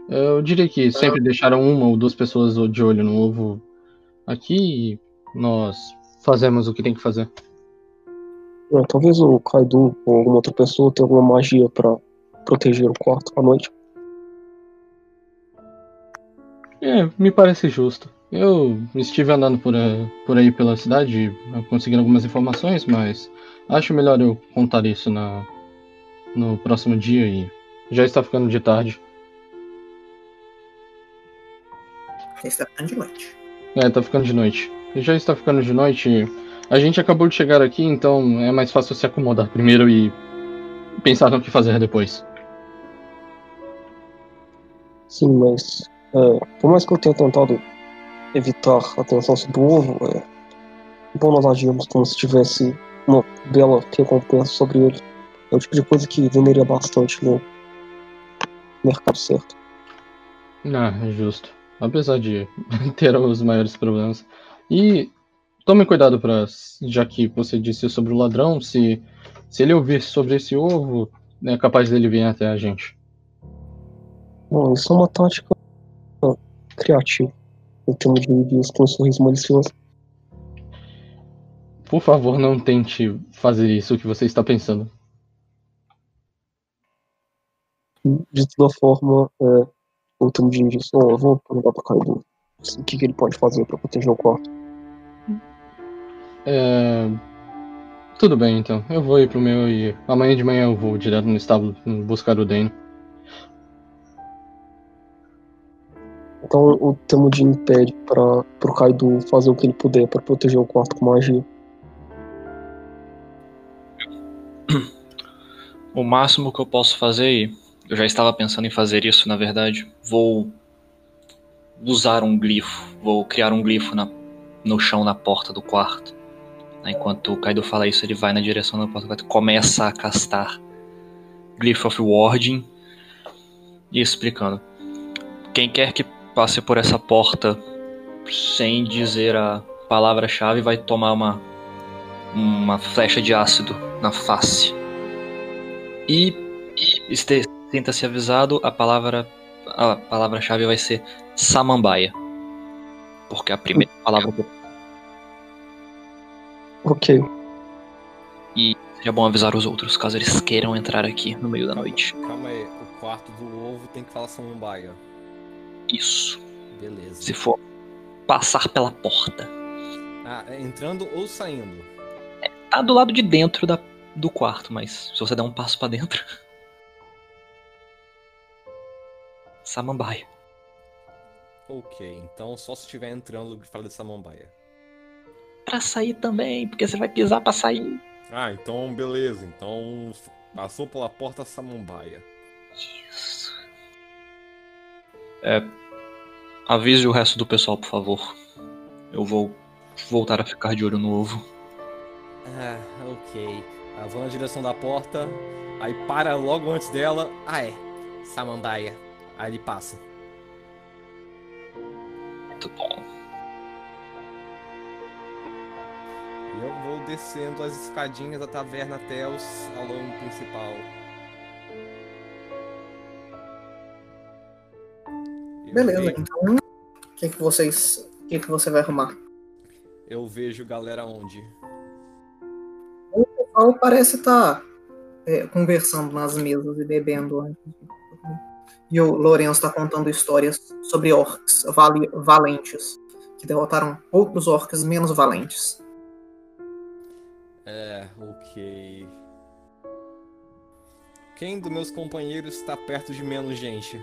Speaker 2: Eu diria que sempre deixaram uma ou duas pessoas de olho no ovo aqui e nós fazemos o que tem que fazer.
Speaker 4: É, talvez o Kaido ou alguma outra pessoa tenha alguma magia pra proteger o quarto à noite.
Speaker 2: É, me parece justo. Eu estive andando por, eh, por aí pela cidade, conseguindo algumas informações, mas acho melhor eu contar isso na, no próximo dia e já está ficando de tarde.
Speaker 1: Já está ficando de noite.
Speaker 2: É, tá ficando de noite. Já está ficando de noite. A gente acabou de chegar aqui, então é mais fácil se acomodar primeiro e pensar no que fazer depois.
Speaker 4: Sim, mas é, por mais que eu tenha tentado evitar a atenção sobre o ovo, é bom nós agirmos como se tivesse uma bela recompensa sobre ele. É o tipo de coisa que venderia bastante no mercado certo.
Speaker 2: Ah, é justo. Apesar de <laughs> ter os maiores problemas. E tome cuidado para, já que você disse sobre o ladrão, se, se ele ouvir sobre esse ovo, é capaz dele vir até a gente.
Speaker 4: Bom, isso é uma tática criativa. Eu tenho de um sorriso malicioso.
Speaker 2: Por favor, não tente fazer isso que você está pensando.
Speaker 4: De toda forma, é, o Temudinho disse, oh, eu vou perguntar pra Kaido o que, que ele pode fazer pra proteger o quarto.
Speaker 2: É... Tudo bem, então. Eu vou ir pro meu e amanhã de manhã eu vou direto no estábulo buscar o Dane.
Speaker 4: Então o Temudin pede para pro Kaido fazer o que ele puder para proteger o quarto com magia.
Speaker 6: O máximo que eu posso fazer, e eu já estava pensando em fazer isso, na verdade, vou usar um glifo, vou criar um glifo na, no chão na porta do quarto. Enquanto o Kaido fala isso, ele vai na direção da porta do quarto, começa a castar Glyph of Warding e explicando. Quem quer que passe por essa porta sem dizer a palavra-chave vai tomar uma uma flecha de ácido na face. E, e sinta-se avisado, a palavra a palavra-chave vai ser samambaia. Porque é a primeira palavra que
Speaker 4: Ok.
Speaker 6: E seria bom avisar os outros caso eles queiram entrar aqui no meio da noite.
Speaker 3: Calma aí, o quarto do ovo tem que falar samambaia.
Speaker 6: Isso.
Speaker 3: Beleza.
Speaker 6: Se for passar pela porta.
Speaker 3: Ah, é entrando ou saindo?
Speaker 6: Tá do lado de dentro da, do quarto, mas se você der um passo pra dentro. <laughs> Samambaia.
Speaker 3: Ok, então só se estiver entrando que fala de samambaia.
Speaker 6: Pra sair também, porque você vai pisar pra sair.
Speaker 3: Ah, então beleza. Então passou pela porta samambaia.
Speaker 6: Isso. É. Avise o resto do pessoal, por favor. Eu vou voltar a ficar de olho no ovo.
Speaker 3: Ah, ok. Eu vou na direção da porta, aí para logo antes dela. Ah, é. Samambaia. Aí ele passa.
Speaker 6: Muito bom.
Speaker 3: E eu vou descendo as escadinhas da taverna até o salão principal.
Speaker 1: Beleza, então. O que, que vocês. O que, que você vai arrumar?
Speaker 3: Eu vejo galera onde?
Speaker 1: O pessoal parece estar conversando nas mesas e bebendo antes. E o Lourenço está contando histórias sobre orcs valentes que derrotaram outros orcs menos valentes.
Speaker 3: É, ok. Quem dos meus companheiros está perto de menos gente?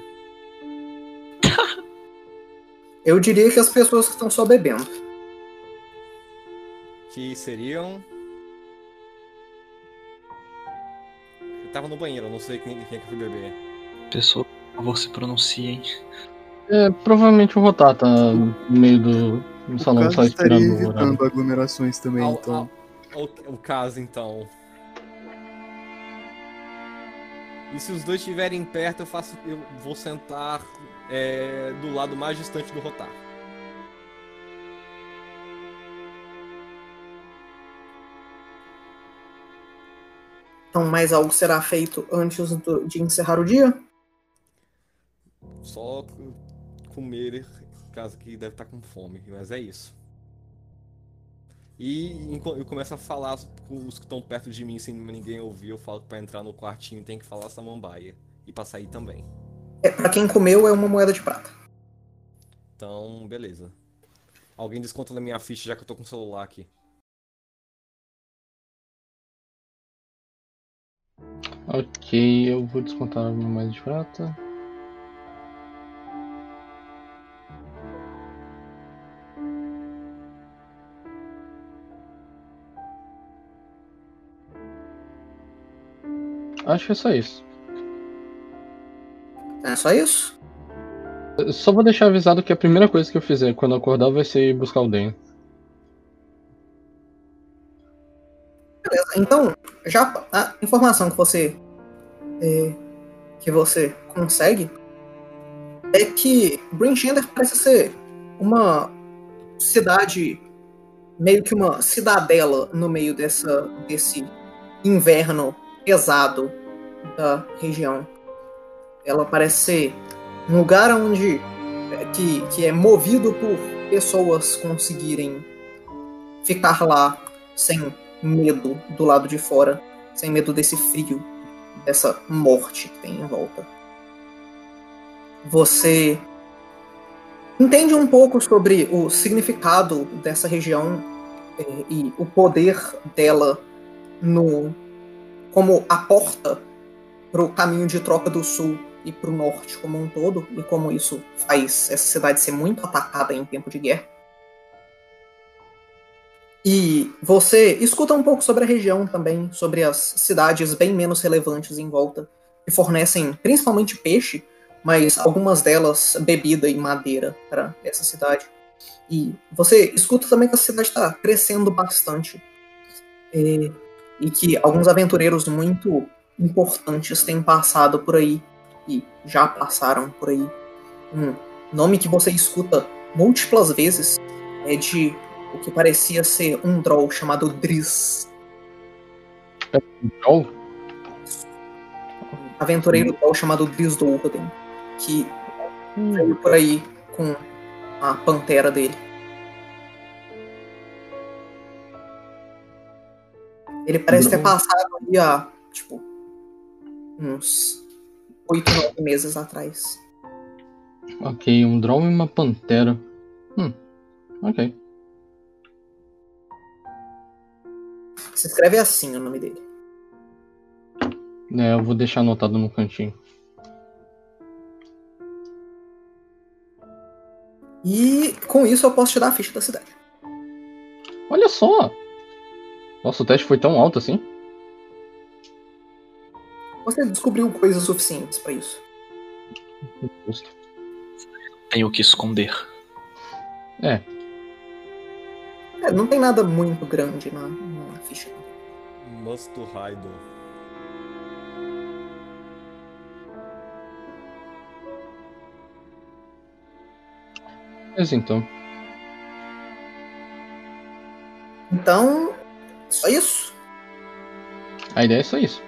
Speaker 1: Eu diria que as pessoas que estão só bebendo.
Speaker 3: Que seriam. Eu tava no banheiro, eu não sei quem, quem é que foi beber.
Speaker 6: Pessoa, por favor, se pronunciem.
Speaker 2: É, provavelmente o Rotar tá no meio do, do
Speaker 7: O
Speaker 2: salão
Speaker 7: caso
Speaker 2: só
Speaker 7: estaria
Speaker 2: esperando
Speaker 7: evitando aglomerações também,
Speaker 3: Ao-
Speaker 7: então.
Speaker 3: ao- o, o caso, então. E se os dois estiverem perto, eu faço. Eu vou sentar é, do lado mais distante do Rotar.
Speaker 1: Então, mais algo será feito antes do- de encerrar o dia?
Speaker 3: Só comer, caso que deve estar com fome, mas é isso. E eu começo a falar com os que estão perto de mim sem ninguém ouvir. Eu falo que pra entrar no quartinho tem que falar samambaia. E pra sair também.
Speaker 1: É, pra quem comeu, é uma moeda de prata.
Speaker 3: Então, beleza. Alguém desconta na minha ficha já que eu tô com o celular aqui.
Speaker 2: Ok, eu vou descontar uma mais de prata. Acho que é só isso.
Speaker 1: É só isso?
Speaker 2: Eu Só vou deixar avisado que a primeira coisa que eu fizer quando eu acordar vai ser ir buscar o Den.
Speaker 1: Beleza. Então, já a informação que você é, que você consegue é que Brinchender parece ser uma cidade meio que uma cidadela no meio dessa desse inverno pesado da região. Ela parece ser um lugar onde é, que, que é movido por pessoas conseguirem ficar lá sem medo do lado de fora, sem medo desse frio, dessa morte que tem em volta. Você entende um pouco sobre o significado dessa região eh, e o poder dela no como a porta para o caminho de troca do sul e para o norte como um todo e como isso faz essa cidade ser muito atacada em tempo de guerra. E você escuta um pouco sobre a região também, sobre as cidades bem menos relevantes em volta, que fornecem principalmente peixe, mas algumas delas bebida e madeira para essa cidade. E você escuta também que a cidade está crescendo bastante. É, e que alguns aventureiros muito importantes têm passado por aí e já passaram por aí. Um nome que você escuta múltiplas vezes é de o que parecia ser um droll chamado Driz.
Speaker 2: Droll?
Speaker 1: Um aventureiro droll chamado Driz Dourden, que veio por aí com a pantera dele. Ele parece ter
Speaker 2: Droll.
Speaker 1: passado ali há, tipo, uns oito, nove meses atrás.
Speaker 2: Ok, um Droll e uma Pantera. Hum, ok.
Speaker 1: Se escreve assim o nome dele.
Speaker 2: É, eu vou deixar anotado no cantinho.
Speaker 1: E com isso eu posso te dar a ficha da cidade.
Speaker 2: Olha só! Nossa, o teste foi tão alto assim?
Speaker 1: Você descobriu coisas suficientes pra isso.
Speaker 6: Tenho o que esconder.
Speaker 2: É,
Speaker 1: É, não tem nada muito grande na, na ficha.
Speaker 3: Must hide.
Speaker 2: mas então.
Speaker 1: Então, só isso.
Speaker 2: A ideia é só isso.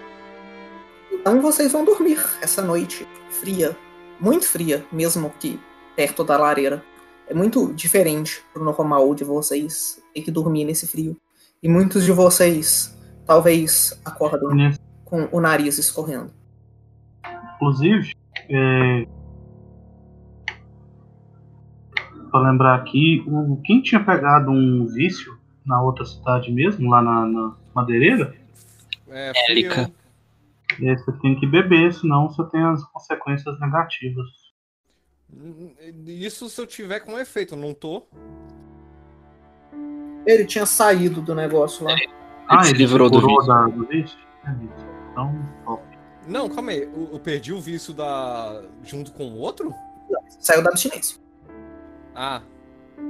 Speaker 1: Então vocês vão dormir essa noite fria, muito fria, mesmo que perto da lareira. É muito diferente pro normal de vocês ter que dormir nesse frio. E muitos de vocês talvez acordem
Speaker 5: Nesse-
Speaker 1: com o nariz escorrendo.
Speaker 5: Inclusive, é... pra lembrar aqui, o... quem tinha pegado um vício na outra cidade mesmo, lá na, na madeireira,
Speaker 3: É,
Speaker 6: Élica.
Speaker 3: eu.
Speaker 5: É, você tem que beber, senão você tem as consequências negativas.
Speaker 3: Isso se eu tiver com efeito, não tô.
Speaker 1: Ele tinha saído do negócio lá.
Speaker 5: Ah,
Speaker 6: se
Speaker 5: ele
Speaker 6: livrou do vício.
Speaker 5: da, do vício? É. Então.
Speaker 3: Não, calma aí. Eu, eu perdi o vício da. junto com o outro?
Speaker 1: Saiu da abstinência.
Speaker 3: Ah,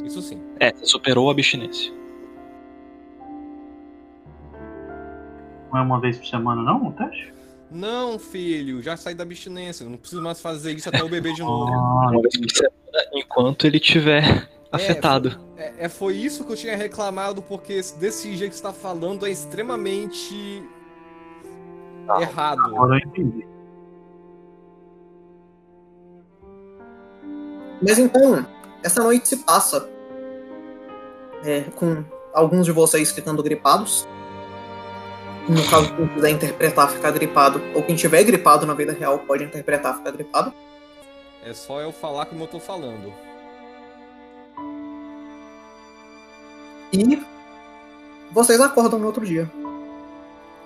Speaker 3: isso sim.
Speaker 6: É, você superou a abstinência.
Speaker 5: não é uma vez por semana, não? O teste?
Speaker 3: Não, filho, já saí da abstinência. Não preciso mais fazer isso até eu beber de <laughs> novo.
Speaker 5: Ah,
Speaker 6: semana, enquanto ele tiver afetado.
Speaker 3: É, é, foi isso que eu tinha reclamado, porque desse jeito que você tá falando é extremamente errado.
Speaker 5: agora eu entendi.
Speaker 1: Mas então, essa noite se passa é, com alguns de vocês ficando gripados. No caso, quem quiser interpretar ficar gripado, ou quem tiver gripado na vida real pode interpretar ficar gripado.
Speaker 3: É só eu falar como eu tô falando.
Speaker 1: E vocês acordam no outro dia.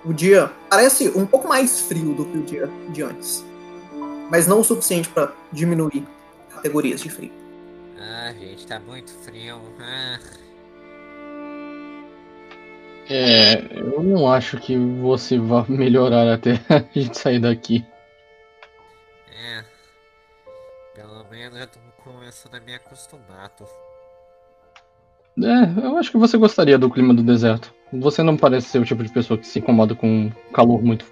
Speaker 1: O dia parece um pouco mais frio do que o dia de antes. Mas não o suficiente para diminuir categorias de frio.
Speaker 9: Ah, gente, tá muito frio. Ah,
Speaker 2: É, eu não acho que você vá <laughs> melhorar até <laughs> a gente sair daqui.
Speaker 9: é. Pelo menos já tô começando a me acostumar. Tô...
Speaker 2: É, eu acho que você gostaria do clima do deserto. Você não parece ser o tipo de pessoa que se incomoda com calor muito,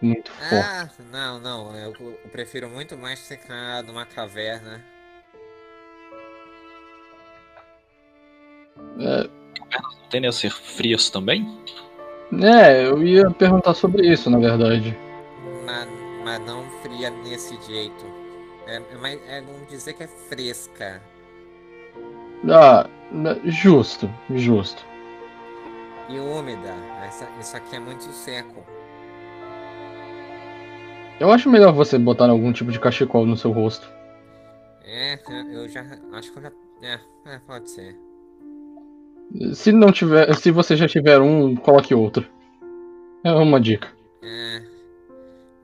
Speaker 2: muito forte.
Speaker 9: Ah, não, não. Eu, eu prefiro muito mais ficar numa caverna.
Speaker 2: É,
Speaker 6: Tendem a ser frias também?
Speaker 2: é, eu ia perguntar sobre isso, na verdade.
Speaker 9: Mas, mas não fria desse jeito. É, é, mais- é, vamos dizer que é fresca.
Speaker 2: Ah, justo, justo.
Speaker 9: E úmida. Essa, isso aqui é muito seco.
Speaker 2: Eu acho melhor você botar algum tipo de cachecol no seu rosto.
Speaker 9: É, eu já. Acho que eu já. É, é pode ser.
Speaker 2: Se não tiver, se você já tiver um, coloque outro. É uma dica.
Speaker 9: É.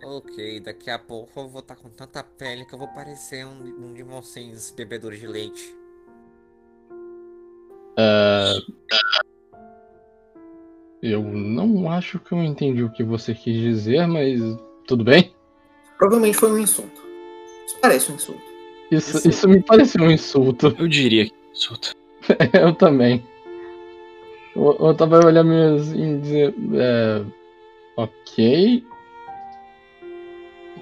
Speaker 9: Ok, daqui a pouco eu vou estar com tanta pele que eu vou parecer um, um de vocês bebedores de leite.
Speaker 2: É, Eu não acho que eu entendi o que você quis dizer, mas tudo bem.
Speaker 1: Provavelmente foi um insulto. Isso parece um insulto.
Speaker 2: Isso, isso me pareceu um insulto.
Speaker 6: Eu diria que é insulto. <laughs>
Speaker 2: Eu também. Eu, eu tava olhando minhas e dizer. É, ok.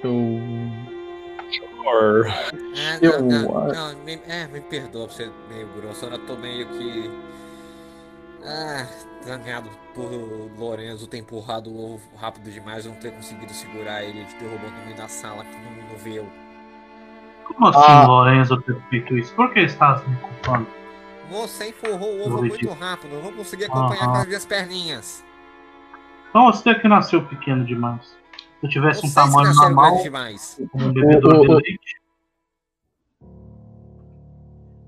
Speaker 2: Eu.
Speaker 6: Or-
Speaker 9: Ah,
Speaker 2: Eu
Speaker 9: não, não,
Speaker 2: acho-
Speaker 9: não, me, é, me perdoa por ser meio grosso, eu tô meio que. Ah, zangado por Lorenzo ter empurrado o ovo rápido demais, eu não ter conseguido segurar ele, ele derrubou no meio da sala que não, não viu.
Speaker 5: Como assim,
Speaker 2: Ah.
Speaker 5: Lorenzo, ter feito isso? Por que estás me culpando?
Speaker 9: Você empurrou o ovo muito rápido, eu não consegui acompanhar
Speaker 5: Aham.
Speaker 9: com as minhas perninhas.
Speaker 5: Então você é que nasceu pequeno demais. Se eu tivesse um
Speaker 9: Vocês
Speaker 5: tamanho
Speaker 9: nasceram
Speaker 5: normal,
Speaker 9: grande demais.
Speaker 5: como um bebedor <laughs>
Speaker 2: O- o-
Speaker 5: de
Speaker 2: o-
Speaker 5: leite,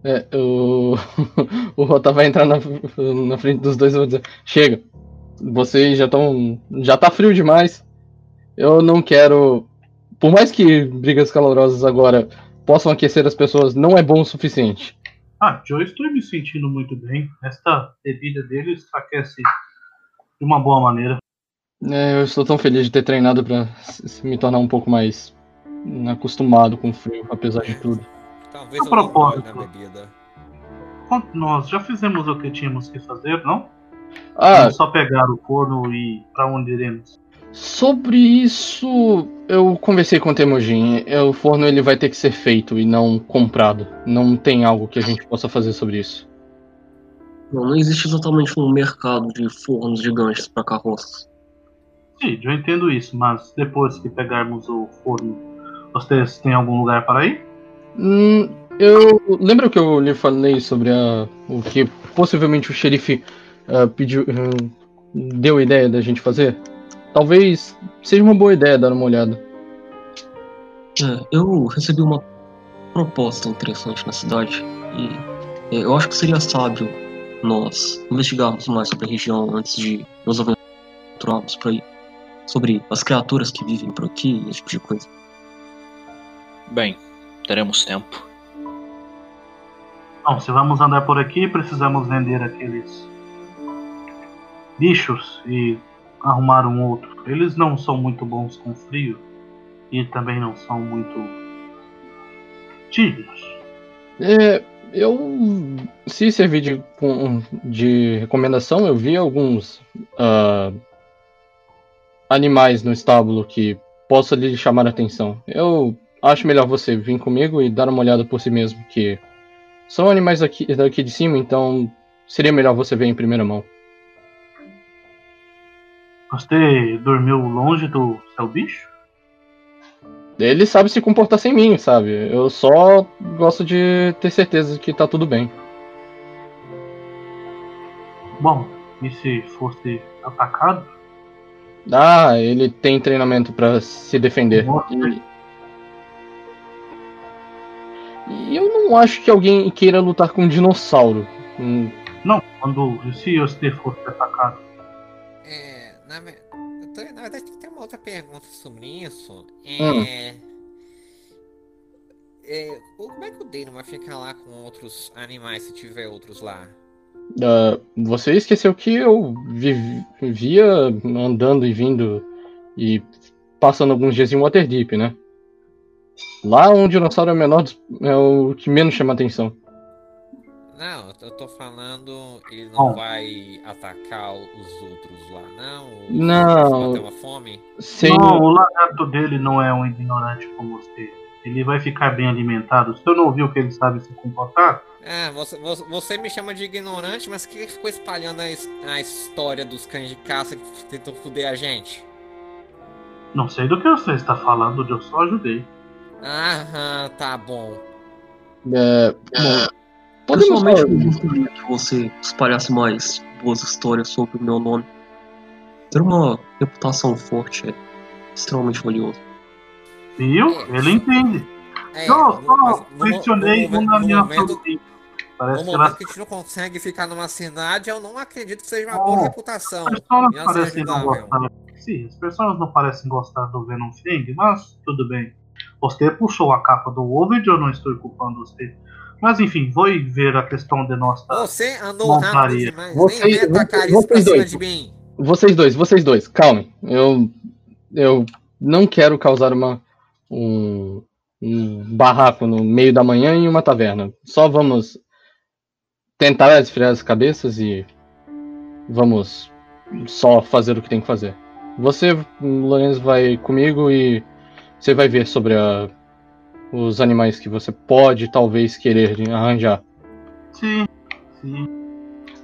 Speaker 2: É, o. o Rota vai entrar na, na frente dos dois e vai dizer: Chega, vocês já estão. Já tá frio demais. Eu não quero. Por mais que brigas calorosas agora possam aquecer as pessoas, não é bom o suficiente.
Speaker 5: Ah, Joe, estou me sentindo muito bem. Esta bebida deles aquece de uma boa maneira.
Speaker 2: É, eu estou tão feliz de ter treinado s- me tornar um pouco mais acostumado com o frio, apesar de tudo.
Speaker 9: Talvez
Speaker 5: A
Speaker 9: eu
Speaker 5: propósito.
Speaker 9: da bebida.
Speaker 5: Quanto- Nós já fizemos o que tínhamos que fazer, não?
Speaker 2: Ah,
Speaker 5: Vamos só pegar o forno e para onde iremos.
Speaker 2: Sobre isso eu conversei com o Temujin. O forno ele vai ter que ser feito e não comprado. Não tem algo que a gente possa fazer sobre isso.
Speaker 4: Não, não existe exatamente um mercado de fornos gigantes para carroças.
Speaker 5: Sim, eu entendo isso, mas depois que pegarmos o forno, vocês têm algum lugar para ir?
Speaker 2: Hum, eu lembra que eu lhe falei sobre a, o que possivelmente o xerife ah, pediu, hum, deu a ideia da gente fazer? Talvez seja uma boa ideia dar uma olhada.
Speaker 4: É, eu recebi uma proposta interessante na cidade e é, eu acho que seria sábio nós investigarmos mais sobre a região antes de nos aventurarmos por aí. Sobre as criaturas que vivem por aqui e esse tipo de coisa.
Speaker 6: Bem, teremos tempo.
Speaker 5: Bom, se vamos andar por aqui, precisamos vender aqueles bichos e arrumar um outro. Eles não são muito bons com frio e também não são muito tímidos.
Speaker 2: É, eu, se servir de, de recomendação, eu vi alguns ah, animais no estábulo que possa lhe chamar a atenção. Eu acho melhor você vir comigo e dar uma olhada por si mesmo, que são animais daqui, daqui de cima, então seria melhor você ver em primeira mão.
Speaker 5: Você dormiu longe do seu bicho?
Speaker 2: Ele sabe se comportar sem mim, sabe? Eu só gosto de ter certeza de que tá tudo bem.
Speaker 5: Bom, e se fosse atacado?
Speaker 2: Ah, ele tem treinamento pra se defender. E... e eu não acho que alguém queira lutar com um dinossauro. Hum,
Speaker 5: Não, quando se você fosse atacado.
Speaker 9: É, na, tô- na verdade, tem uma outra pergunta sobre isso.
Speaker 2: Hum.
Speaker 9: É, é, o- como é que o Dano vai ficar lá com outros animais se tiver outros lá?
Speaker 2: ah, você esqueceu que eu vi- vivia andando e vindo e passando alguns dias em Waterdeep, né? Lá um dinossauro é o menor é o que menos chama atenção.
Speaker 9: Não, eu tô falando, ele não
Speaker 5: Bom.
Speaker 9: vai atacar os outros lá, não?
Speaker 2: Não.
Speaker 9: Bater uma fome?
Speaker 2: Sem...
Speaker 5: Não, o lagarto dele não é um ignorante como você. Ele vai ficar bem alimentado. Você não ouviu que ele sabe se comportar?
Speaker 9: Ah, você, você, me chama de ignorante, mas que ficou espalhando a, a história dos cães de caça que tentam foder a gente?
Speaker 5: Não sei do que você está falando, eu só ajudei.
Speaker 9: Aham, tá bom.
Speaker 2: É, bom, podemos
Speaker 4: Pessoalmente,
Speaker 2: falar-
Speaker 4: eu gostaria que você espalhasse mais boas histórias sobre o meu nome. Ter uma reputação forte é extremamente valioso.
Speaker 5: Viu? Ele entende.
Speaker 9: É,
Speaker 5: eu só mencionei um
Speaker 9: no
Speaker 5: minha
Speaker 9: momento,
Speaker 5: família.
Speaker 9: no
Speaker 5: Parece que
Speaker 9: momento
Speaker 5: elas
Speaker 9: que a gente não consegue ficar numa cidade, eu não acredito que seja uma
Speaker 5: Não.
Speaker 9: boa reputação.
Speaker 5: As pessoas
Speaker 9: ser
Speaker 5: parecem não gostar. Sim, as pessoas não parecem gostar do Venom Fang, mas tudo bem. Você puxou a capa do Ovid, eu não estou culpando você. Mas enfim, vou ver a questão de nossa.
Speaker 9: Você andou rápido demais,
Speaker 2: Vocês-
Speaker 9: nem vem atacar
Speaker 2: vocês-
Speaker 9: isso pra
Speaker 2: vocês
Speaker 9: cima
Speaker 2: dois.
Speaker 9: de mim.
Speaker 2: Vocês dois, vocês dois, calmem. Eu, eu não quero causar uma, um, um barraco no meio da manhã em uma taverna. Só vamos tentar esfriar as cabeças e vamos só fazer o que tem que fazer. Você, Lorenzo, vai comigo e você vai ver sobre a- os animais que você pode talvez querer arranjar.
Speaker 5: Sim, sim.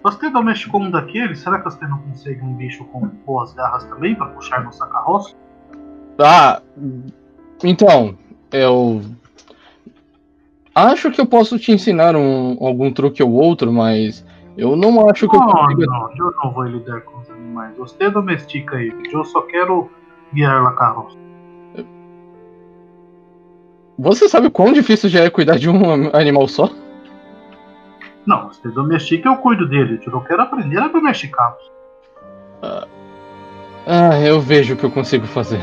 Speaker 5: Você domesticou um daqueles? Será que você não consegue um bicho com boas garras também para puxar nossa carroça?
Speaker 2: Ah, então, eu acho que eu posso te ensinar um, algum truque ou outro, mas eu não acho que eu
Speaker 5: Não,
Speaker 2: consiga.
Speaker 5: não, eu não vou lidar com os animais. Você domestica ele, eu só quero guiar a carroça.
Speaker 2: Você sabe o quão difícil já é cuidar de um animal só?
Speaker 5: Não, você domestica, eu cuido dele. Eu quero aprender a domesticá-los.
Speaker 2: Ah, eu vejo o que eu consigo fazer.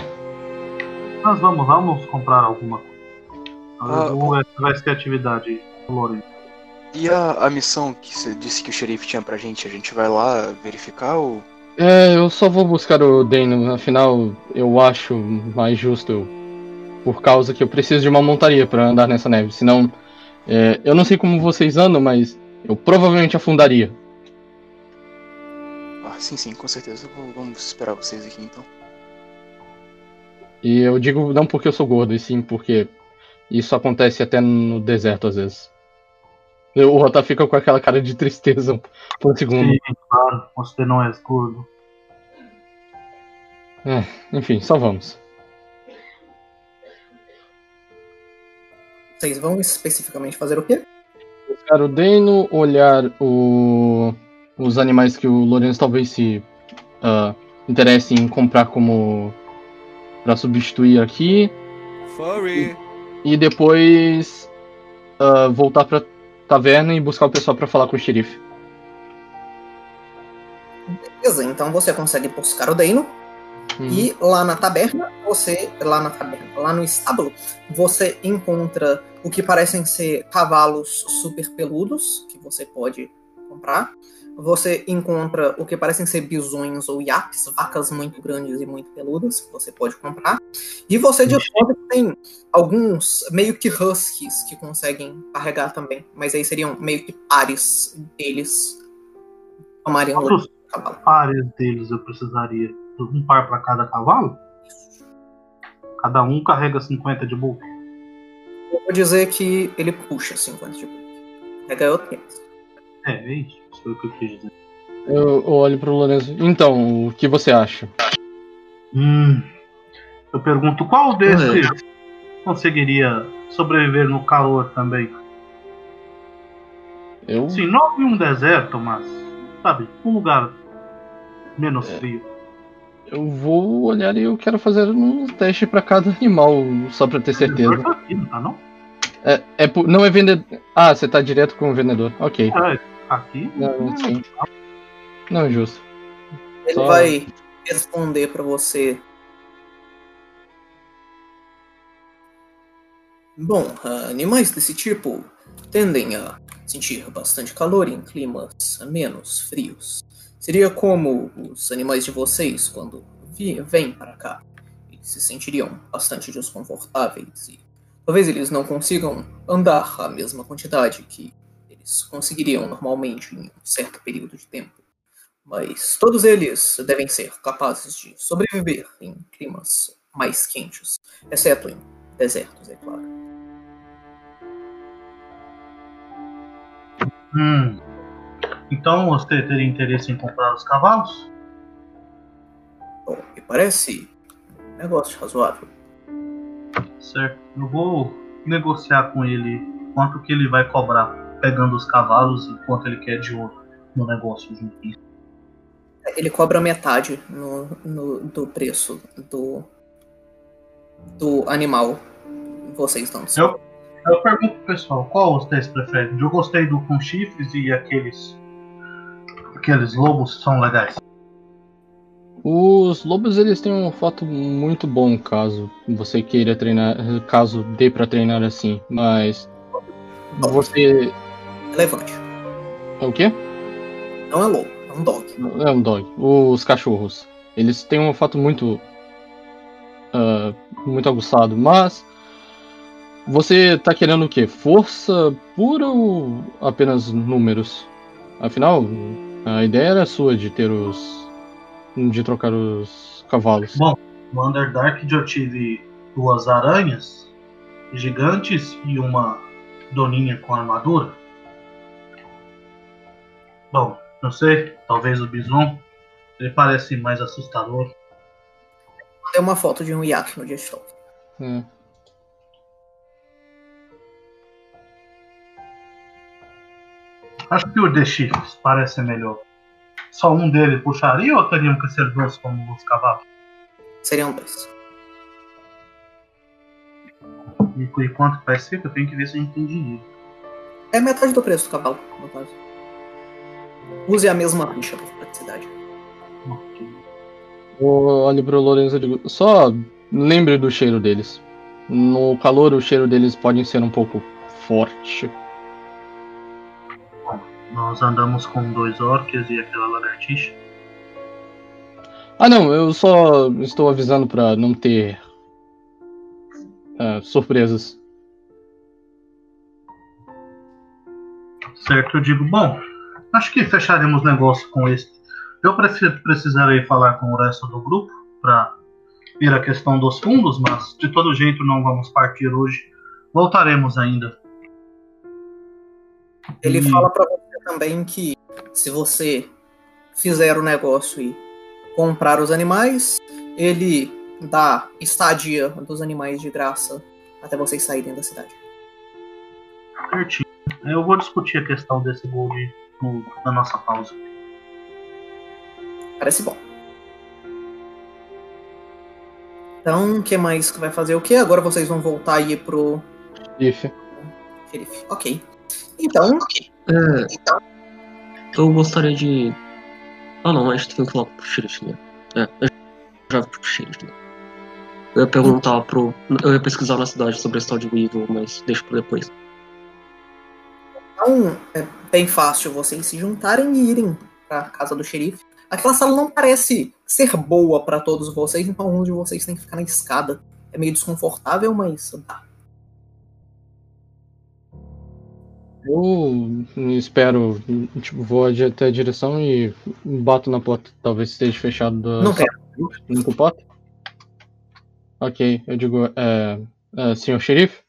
Speaker 5: Nós vamos, vamos comprar alguma coisa.
Speaker 8: Ah,
Speaker 5: Ou vai ser a atividade, Loren.
Speaker 8: E a, a missão que você disse que o xerife tinha pra gente, a gente vai lá verificar ou.
Speaker 2: É, eu só vou buscar o Dano, afinal, eu acho mais justo eu. Por causa que eu preciso de uma montaria pra andar nessa neve. Senão, é, eu não sei como vocês andam, mas eu provavelmente afundaria.
Speaker 8: Ah, sim, sim, com certeza. Vamos esperar vocês aqui então.
Speaker 2: E eu digo não porque eu sou gordo, e sim porque isso acontece até no deserto às vezes. O Rota fica com aquela cara de tristeza por um segundo.
Speaker 5: Sim, claro, você não é gordo.
Speaker 2: Enfim, só vamos.
Speaker 1: Vocês vão especificamente fazer o quê?
Speaker 2: Buscar o Deno, olhar o- os animais que o Lourenço talvez se ah, interesse em comprar como para substituir aqui
Speaker 9: Furry.
Speaker 2: e depois ah, voltar pra taverna e buscar o pessoal pra falar com o xerife.
Speaker 1: Beleza, então você consegue buscar o Deino. E lá na taberna, você. Lá na taberna, lá no estábulo, você encontra o que parecem ser cavalos super peludos, que você pode comprar. Você encontra o que parecem ser bisões ou iapes, vacas muito grandes e muito peludas, que você pode comprar. E você descobre que tem alguns meio que huskies que conseguem carregar também, mas aí seriam meio que pares deles tomarem o cavalo.
Speaker 5: pares deles eu precisaria? Um par para cada cavalo? Cada um carrega 50 de bulk.
Speaker 1: Eu vou dizer que ele puxa 50 de bulk. Carrega outro tempo.
Speaker 5: É, é isso. Isso foi o que eu quis dizer.
Speaker 2: Eu, eu olho pro Lourenço. Então, o que você acha?
Speaker 5: Hum. Eu pergunto qual desses conseguiria sobreviver no calor também?
Speaker 2: Eu.
Speaker 5: Sim, não em um deserto, mas, sabe, um lugar menos
Speaker 2: É.
Speaker 5: frio.
Speaker 2: Eu vou olhar e eu quero fazer um teste pra cada animal, só pra ter certeza.
Speaker 5: Tá não tá não?
Speaker 2: É, é por- não é vendedor. Ah, você tá direto com o vendedor. Ok.
Speaker 5: É, aqui.
Speaker 2: Não, sim. Não, justo.
Speaker 1: Ele
Speaker 2: Só-
Speaker 1: vai responder pra você. Bom, animais desse tipo tendem a sentir bastante calor em climas menos frios. Seria como os animais de vocês quando vêm para cá. Eles se sentiriam bastante desconfortáveis e talvez eles não consigam andar a mesma quantidade que eles conseguiriam normalmente em um certo período de tempo. Mas todos eles devem ser capazes de sobreviver em climas mais quentes, exceto em desertos, é claro.
Speaker 5: Hum. Então você teria interesse em comprar os cavalos?
Speaker 1: Bom, me parece um negócio razoável.
Speaker 5: Certo. Eu vou negociar com ele quanto que ele vai cobrar pegando os cavalos e quanto ele quer de ouro no negócio junto.
Speaker 1: Ele cobra metade no, no- do preço do, do animal. Vocês sabem.
Speaker 5: Eu, eu pergunto pro pessoal, qual vocês preferem? Eu gostei do com chifres e aqueles. Aqueles lobos são legais.
Speaker 2: Os lobos eles têm um fato muito bom caso você queira treinar, caso dê pra treinar assim, mas você
Speaker 1: Relevante.
Speaker 2: é o quê?
Speaker 1: Não é lobo, é um dog.
Speaker 2: É um dog. Os cachorros, eles têm um fato muito ah, muito aguçado, mas você tá querendo o quê? Força pura ou apenas números? Afinal, a ideia era sua de ter os de trocar os cavalos.
Speaker 5: Bom, no Underdark eu tive duas aranhas gigantes e uma doninha com armadura. Bom, não sei, talvez o bison. Ele parece mais assustador.
Speaker 1: Tem uma foto de um iaque no desktop.
Speaker 2: É.
Speaker 5: Acho que o de chifres parece melhor. Só um dele puxaria ou teriam que ser dois como os cavalos?
Speaker 1: Seriam dois.
Speaker 5: E, e quanto vai ser? que Eu tenho que ver se a gente tem dinheiro.
Speaker 1: É metade do preço do cavalo, no caso. Use a mesma ficha pra praticidade.
Speaker 2: Eu olho pro Lourenço e digo, só lembre do cheiro deles. No calor, o cheiro deles pode ser um pouco forte.
Speaker 5: Nós andamos com dois orques e aquela lagartixa.
Speaker 2: Ah, não, eu só estou avisando pra não ter ah, surpresas.
Speaker 5: Certo, eu digo, bom, acho que fecharemos negócio com este. Eu preci- precisarei falar com o resto do grupo para ver a questão dos fundos, mas de todo jeito não vamos partir hoje. Voltaremos ainda.
Speaker 1: Ele
Speaker 5: Hum.
Speaker 1: fala pra você também que se você fizer o negócio e comprar os animais, ele dá estadia dos animais de graça até vocês saírem da cidade.
Speaker 5: Certinho. Eu vou discutir a questão desse gold no- na nossa pausa.
Speaker 1: Parece bom. Então, o que mais que vai fazer o quê? Agora vocês vão voltar aí pro
Speaker 2: If.
Speaker 1: xerife. Ok. Então,
Speaker 4: É, eu gostaria de. Ah não, gente tem que falar pro xerife, né? É, a já pro xerife. né? Eu ia perguntar pro. Eu ia pesquisar na cidade sobre a história de Weevil, mas deixa pra depois.
Speaker 1: Então, é bem fácil vocês se juntarem e irem pra casa do xerife. Aquela sala não parece ser boa pra todos vocês, então um de vocês tem que ficar na escada. É meio desconfortável, mas dá.
Speaker 2: Eu espero, tipo, vou até a direção e bato na porta. Talvez esteja fechado da
Speaker 1: Não quero.
Speaker 2: Não comporta? Ok, eu digo, é, é, senhor xerife?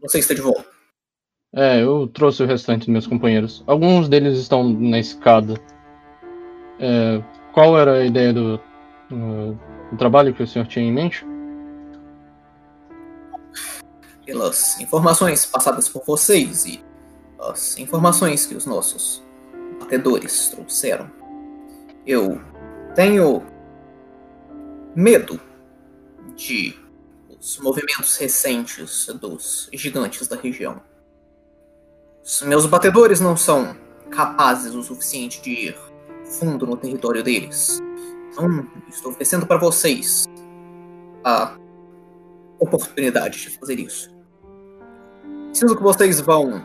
Speaker 1: Você está de volta.
Speaker 2: É, eu trouxe o restante dos meus companheiros. Alguns deles estão na escada. É, qual era a ideia do, uh, do trabalho que o senhor tinha em mente?
Speaker 1: Pelas informações passadas por vocês e as informações que os nossos batedores trouxeram, eu tenho medo de os movimentos recentes dos gigantes da região. Os meus batedores não são capazes o suficiente de ir fundo no território deles. Então, estou oferecendo para vocês a oportunidade de fazer isso. Preciso que vocês vão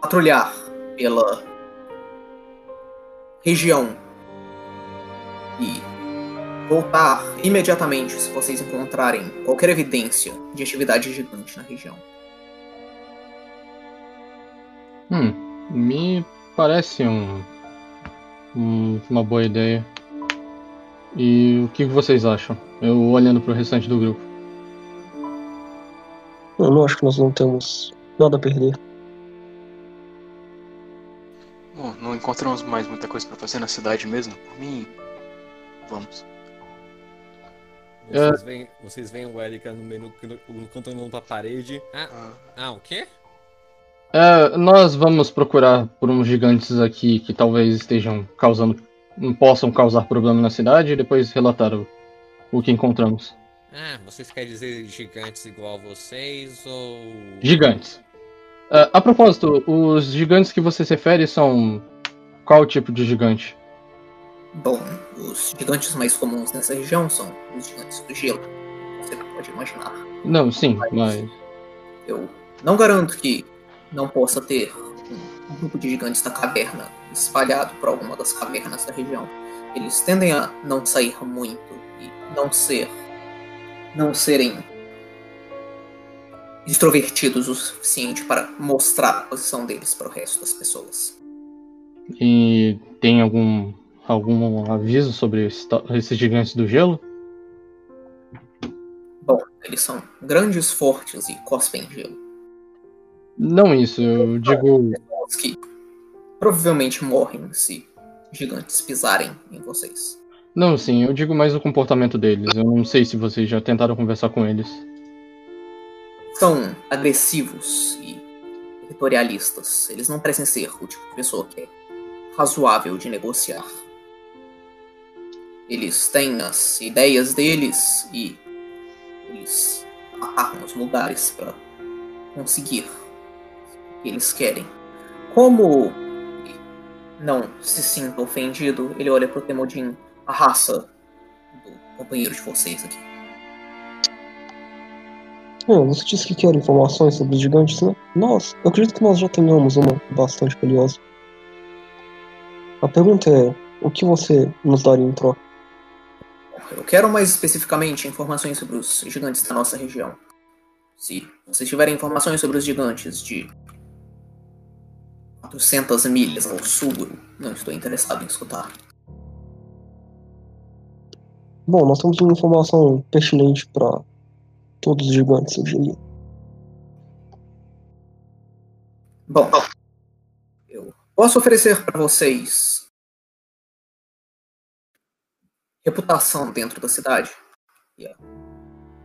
Speaker 1: patrulhar pela região e voltar imediatamente se vocês encontrarem qualquer evidência de atividade gigante na região.
Speaker 2: Hum, me parece um, um- uma boa ideia. E o que vocês acham? Eu olhando pro restante do grupo.
Speaker 4: Eu não acho que nós não temos nada a perder.
Speaker 8: Bom, não encontramos mais muita coisa pra fazer na cidade mesmo. Por mim, vamos.
Speaker 9: Vocês veem, vocês veem o Erika no menu cantando pra parede. Ah,
Speaker 8: Ah,
Speaker 9: ah, o quê?
Speaker 2: É, nós vamos procurar por uns gigantes aqui que talvez estejam causando. possam causar problema na cidade e depois relatar o, o que encontramos.
Speaker 9: Ah, vocês querem dizer gigantes igual a vocês ou.
Speaker 2: Gigantes. É, a propósito, os gigantes que você se refere são. Qual tipo de gigante?
Speaker 1: Bom, os gigantes mais comuns nessa região são os gigantes do gelo. Você pode imaginar.
Speaker 2: Não, sim, mas.
Speaker 1: Eu não garanto que não possa ter um grupo de gigantes da caverna espalhado por alguma das cavernas da região. Eles tendem a não sair muito e não ser. não serem extrovertidos o suficiente para mostrar a posição deles para o resto das pessoas.
Speaker 2: E tem algum. algum aviso sobre esses gigantes do gelo?
Speaker 1: Bom, eles são grandes, fortes e cospem gelo.
Speaker 2: Não isso, eu digo.
Speaker 1: Que provavelmente morrem se gigantes pisarem em vocês.
Speaker 2: Não, sim, eu digo mais o comportamento deles. Eu não sei se vocês já tentaram conversar com eles.
Speaker 1: São agressivos e territorialistas. Eles não parecem ser o tipo de pessoa que é razoável de negociar. Eles têm as ideias deles e eles atacam os lugares para conseguir o que eles querem. Como não se sinta ofendido, ele olha pro Temodin, a raça do companheiro de vocês aqui.
Speaker 4: É, você disse que quer informações sobre os gigantes, né? Nós, eu acredito que nós já tenhamos uma bastante valiosa. A pergunta é, o que você nos daria em troca?
Speaker 1: Eu quero mais especificamente informações sobre os gigantes da nossa região. Se vocês tiverem informações sobre os gigantes de 400 milhas ao sul, não estou interessado em escutar.
Speaker 4: Bom, nós temos uma informação pertinente para todos os gigantes, eu diria.
Speaker 1: Bom, eu posso oferecer para vocês reputação dentro da cidade e a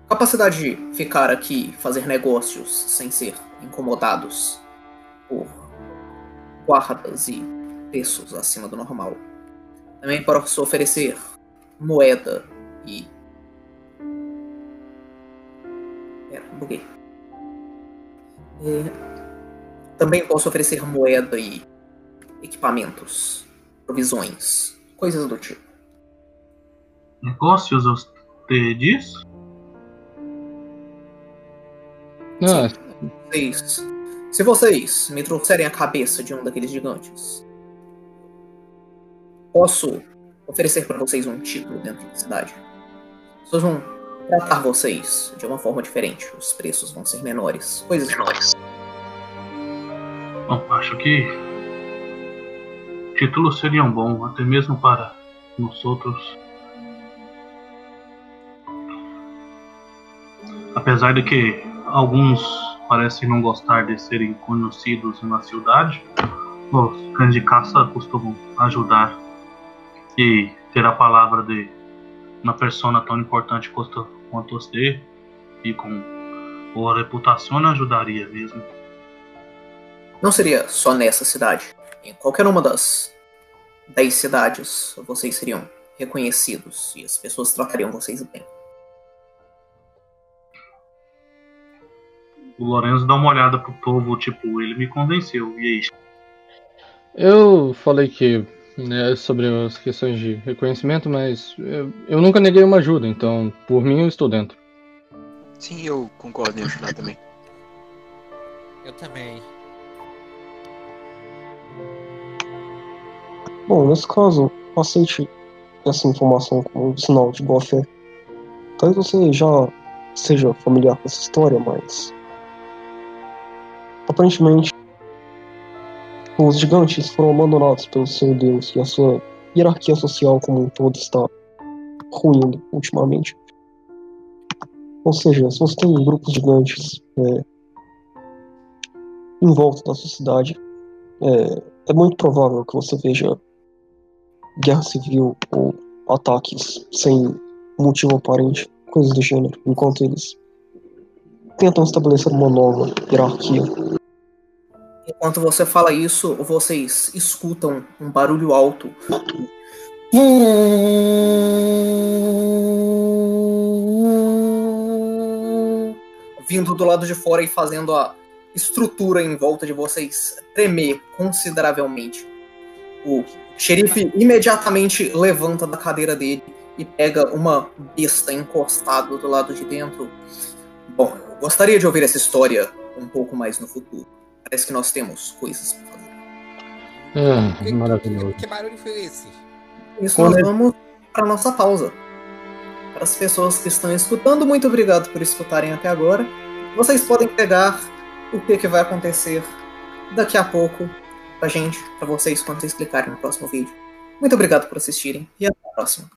Speaker 1: capacidade de ficar aqui fazer negócios sem ser incomodados por guardas e preços acima do normal. Também posso oferecer moeda e. buguei. É, também posso oferecer moeda e equipamentos, provisões, coisas do tipo.
Speaker 5: Negócios, você diz?
Speaker 1: Vocês, se vocês me trouxerem a cabeça de um daqueles gigantes, posso oferecer para vocês um título dentro da cidade. Pessoas vão tratar vocês de uma forma diferente. Os preços vão ser menores. Coisas menores.
Speaker 5: Bom, acho que títulos seriam bons, até mesmo para nós outros. Apesar de que alguns parecem não gostar de serem conhecidos na cidade, os cães de caça costumam ajudar e ter a palavra de uma pessoa tão importante quanto quanto você e com boa reputação ajudaria mesmo.
Speaker 1: Não seria só nessa cidade. Em qualquer uma das dez cidades, vocês seriam reconhecidos e as pessoas tratariam vocês bem.
Speaker 5: O Lorenzo dá uma olhada pro povo, tipo, ele me convenceu. E aí?
Speaker 2: eu falei que né, sobre as questões de reconhecimento, mas eu, eu nunca neguei uma ajuda, então por mim eu estou dentro.
Speaker 8: Sim, eu concordo em ajudar também.
Speaker 9: Eu também.
Speaker 4: Bom, nesse caso, aceite essa informação como um sinal de boa fé. Talvez você já seja familiar com essa história, mas. Aparentemente, os gigantes foram abandonados pelo seu deus e a sua hierarquia social como um todo está ruindo ultimamente. Ou seja, se você tem grupos gigantes é, em volta da sociedade, é, é muito provável que você veja guerra civil ou ataques sem motivo aparente, coisas do gênero, enquanto eles tentam estabelecer uma nova hierarquia.
Speaker 1: Enquanto você fala isso, vocês escutam um barulho alto. Vindo do lado de fora e fazendo a estrutura em volta de vocês tremer consideravelmente. O xerife imediatamente levanta da cadeira dele e pega uma besta encostada do lado de dentro. Bom, eu gostaria de ouvir essa história um pouco mais no futuro. Parece que nós temos coisas pra fazer.
Speaker 2: Ah,
Speaker 9: Que,
Speaker 2: maravilhoso.
Speaker 9: que, que barulho foi esse?
Speaker 1: Isso nós vamos para nossa pausa. Para as pessoas que estão escutando, muito obrigado por escutarem até agora. Vocês podem pegar o que, que vai acontecer daqui a pouco pra gente, pra vocês, quando vocês clicarem no próximo vídeo. Muito obrigado por assistirem e até a próxima.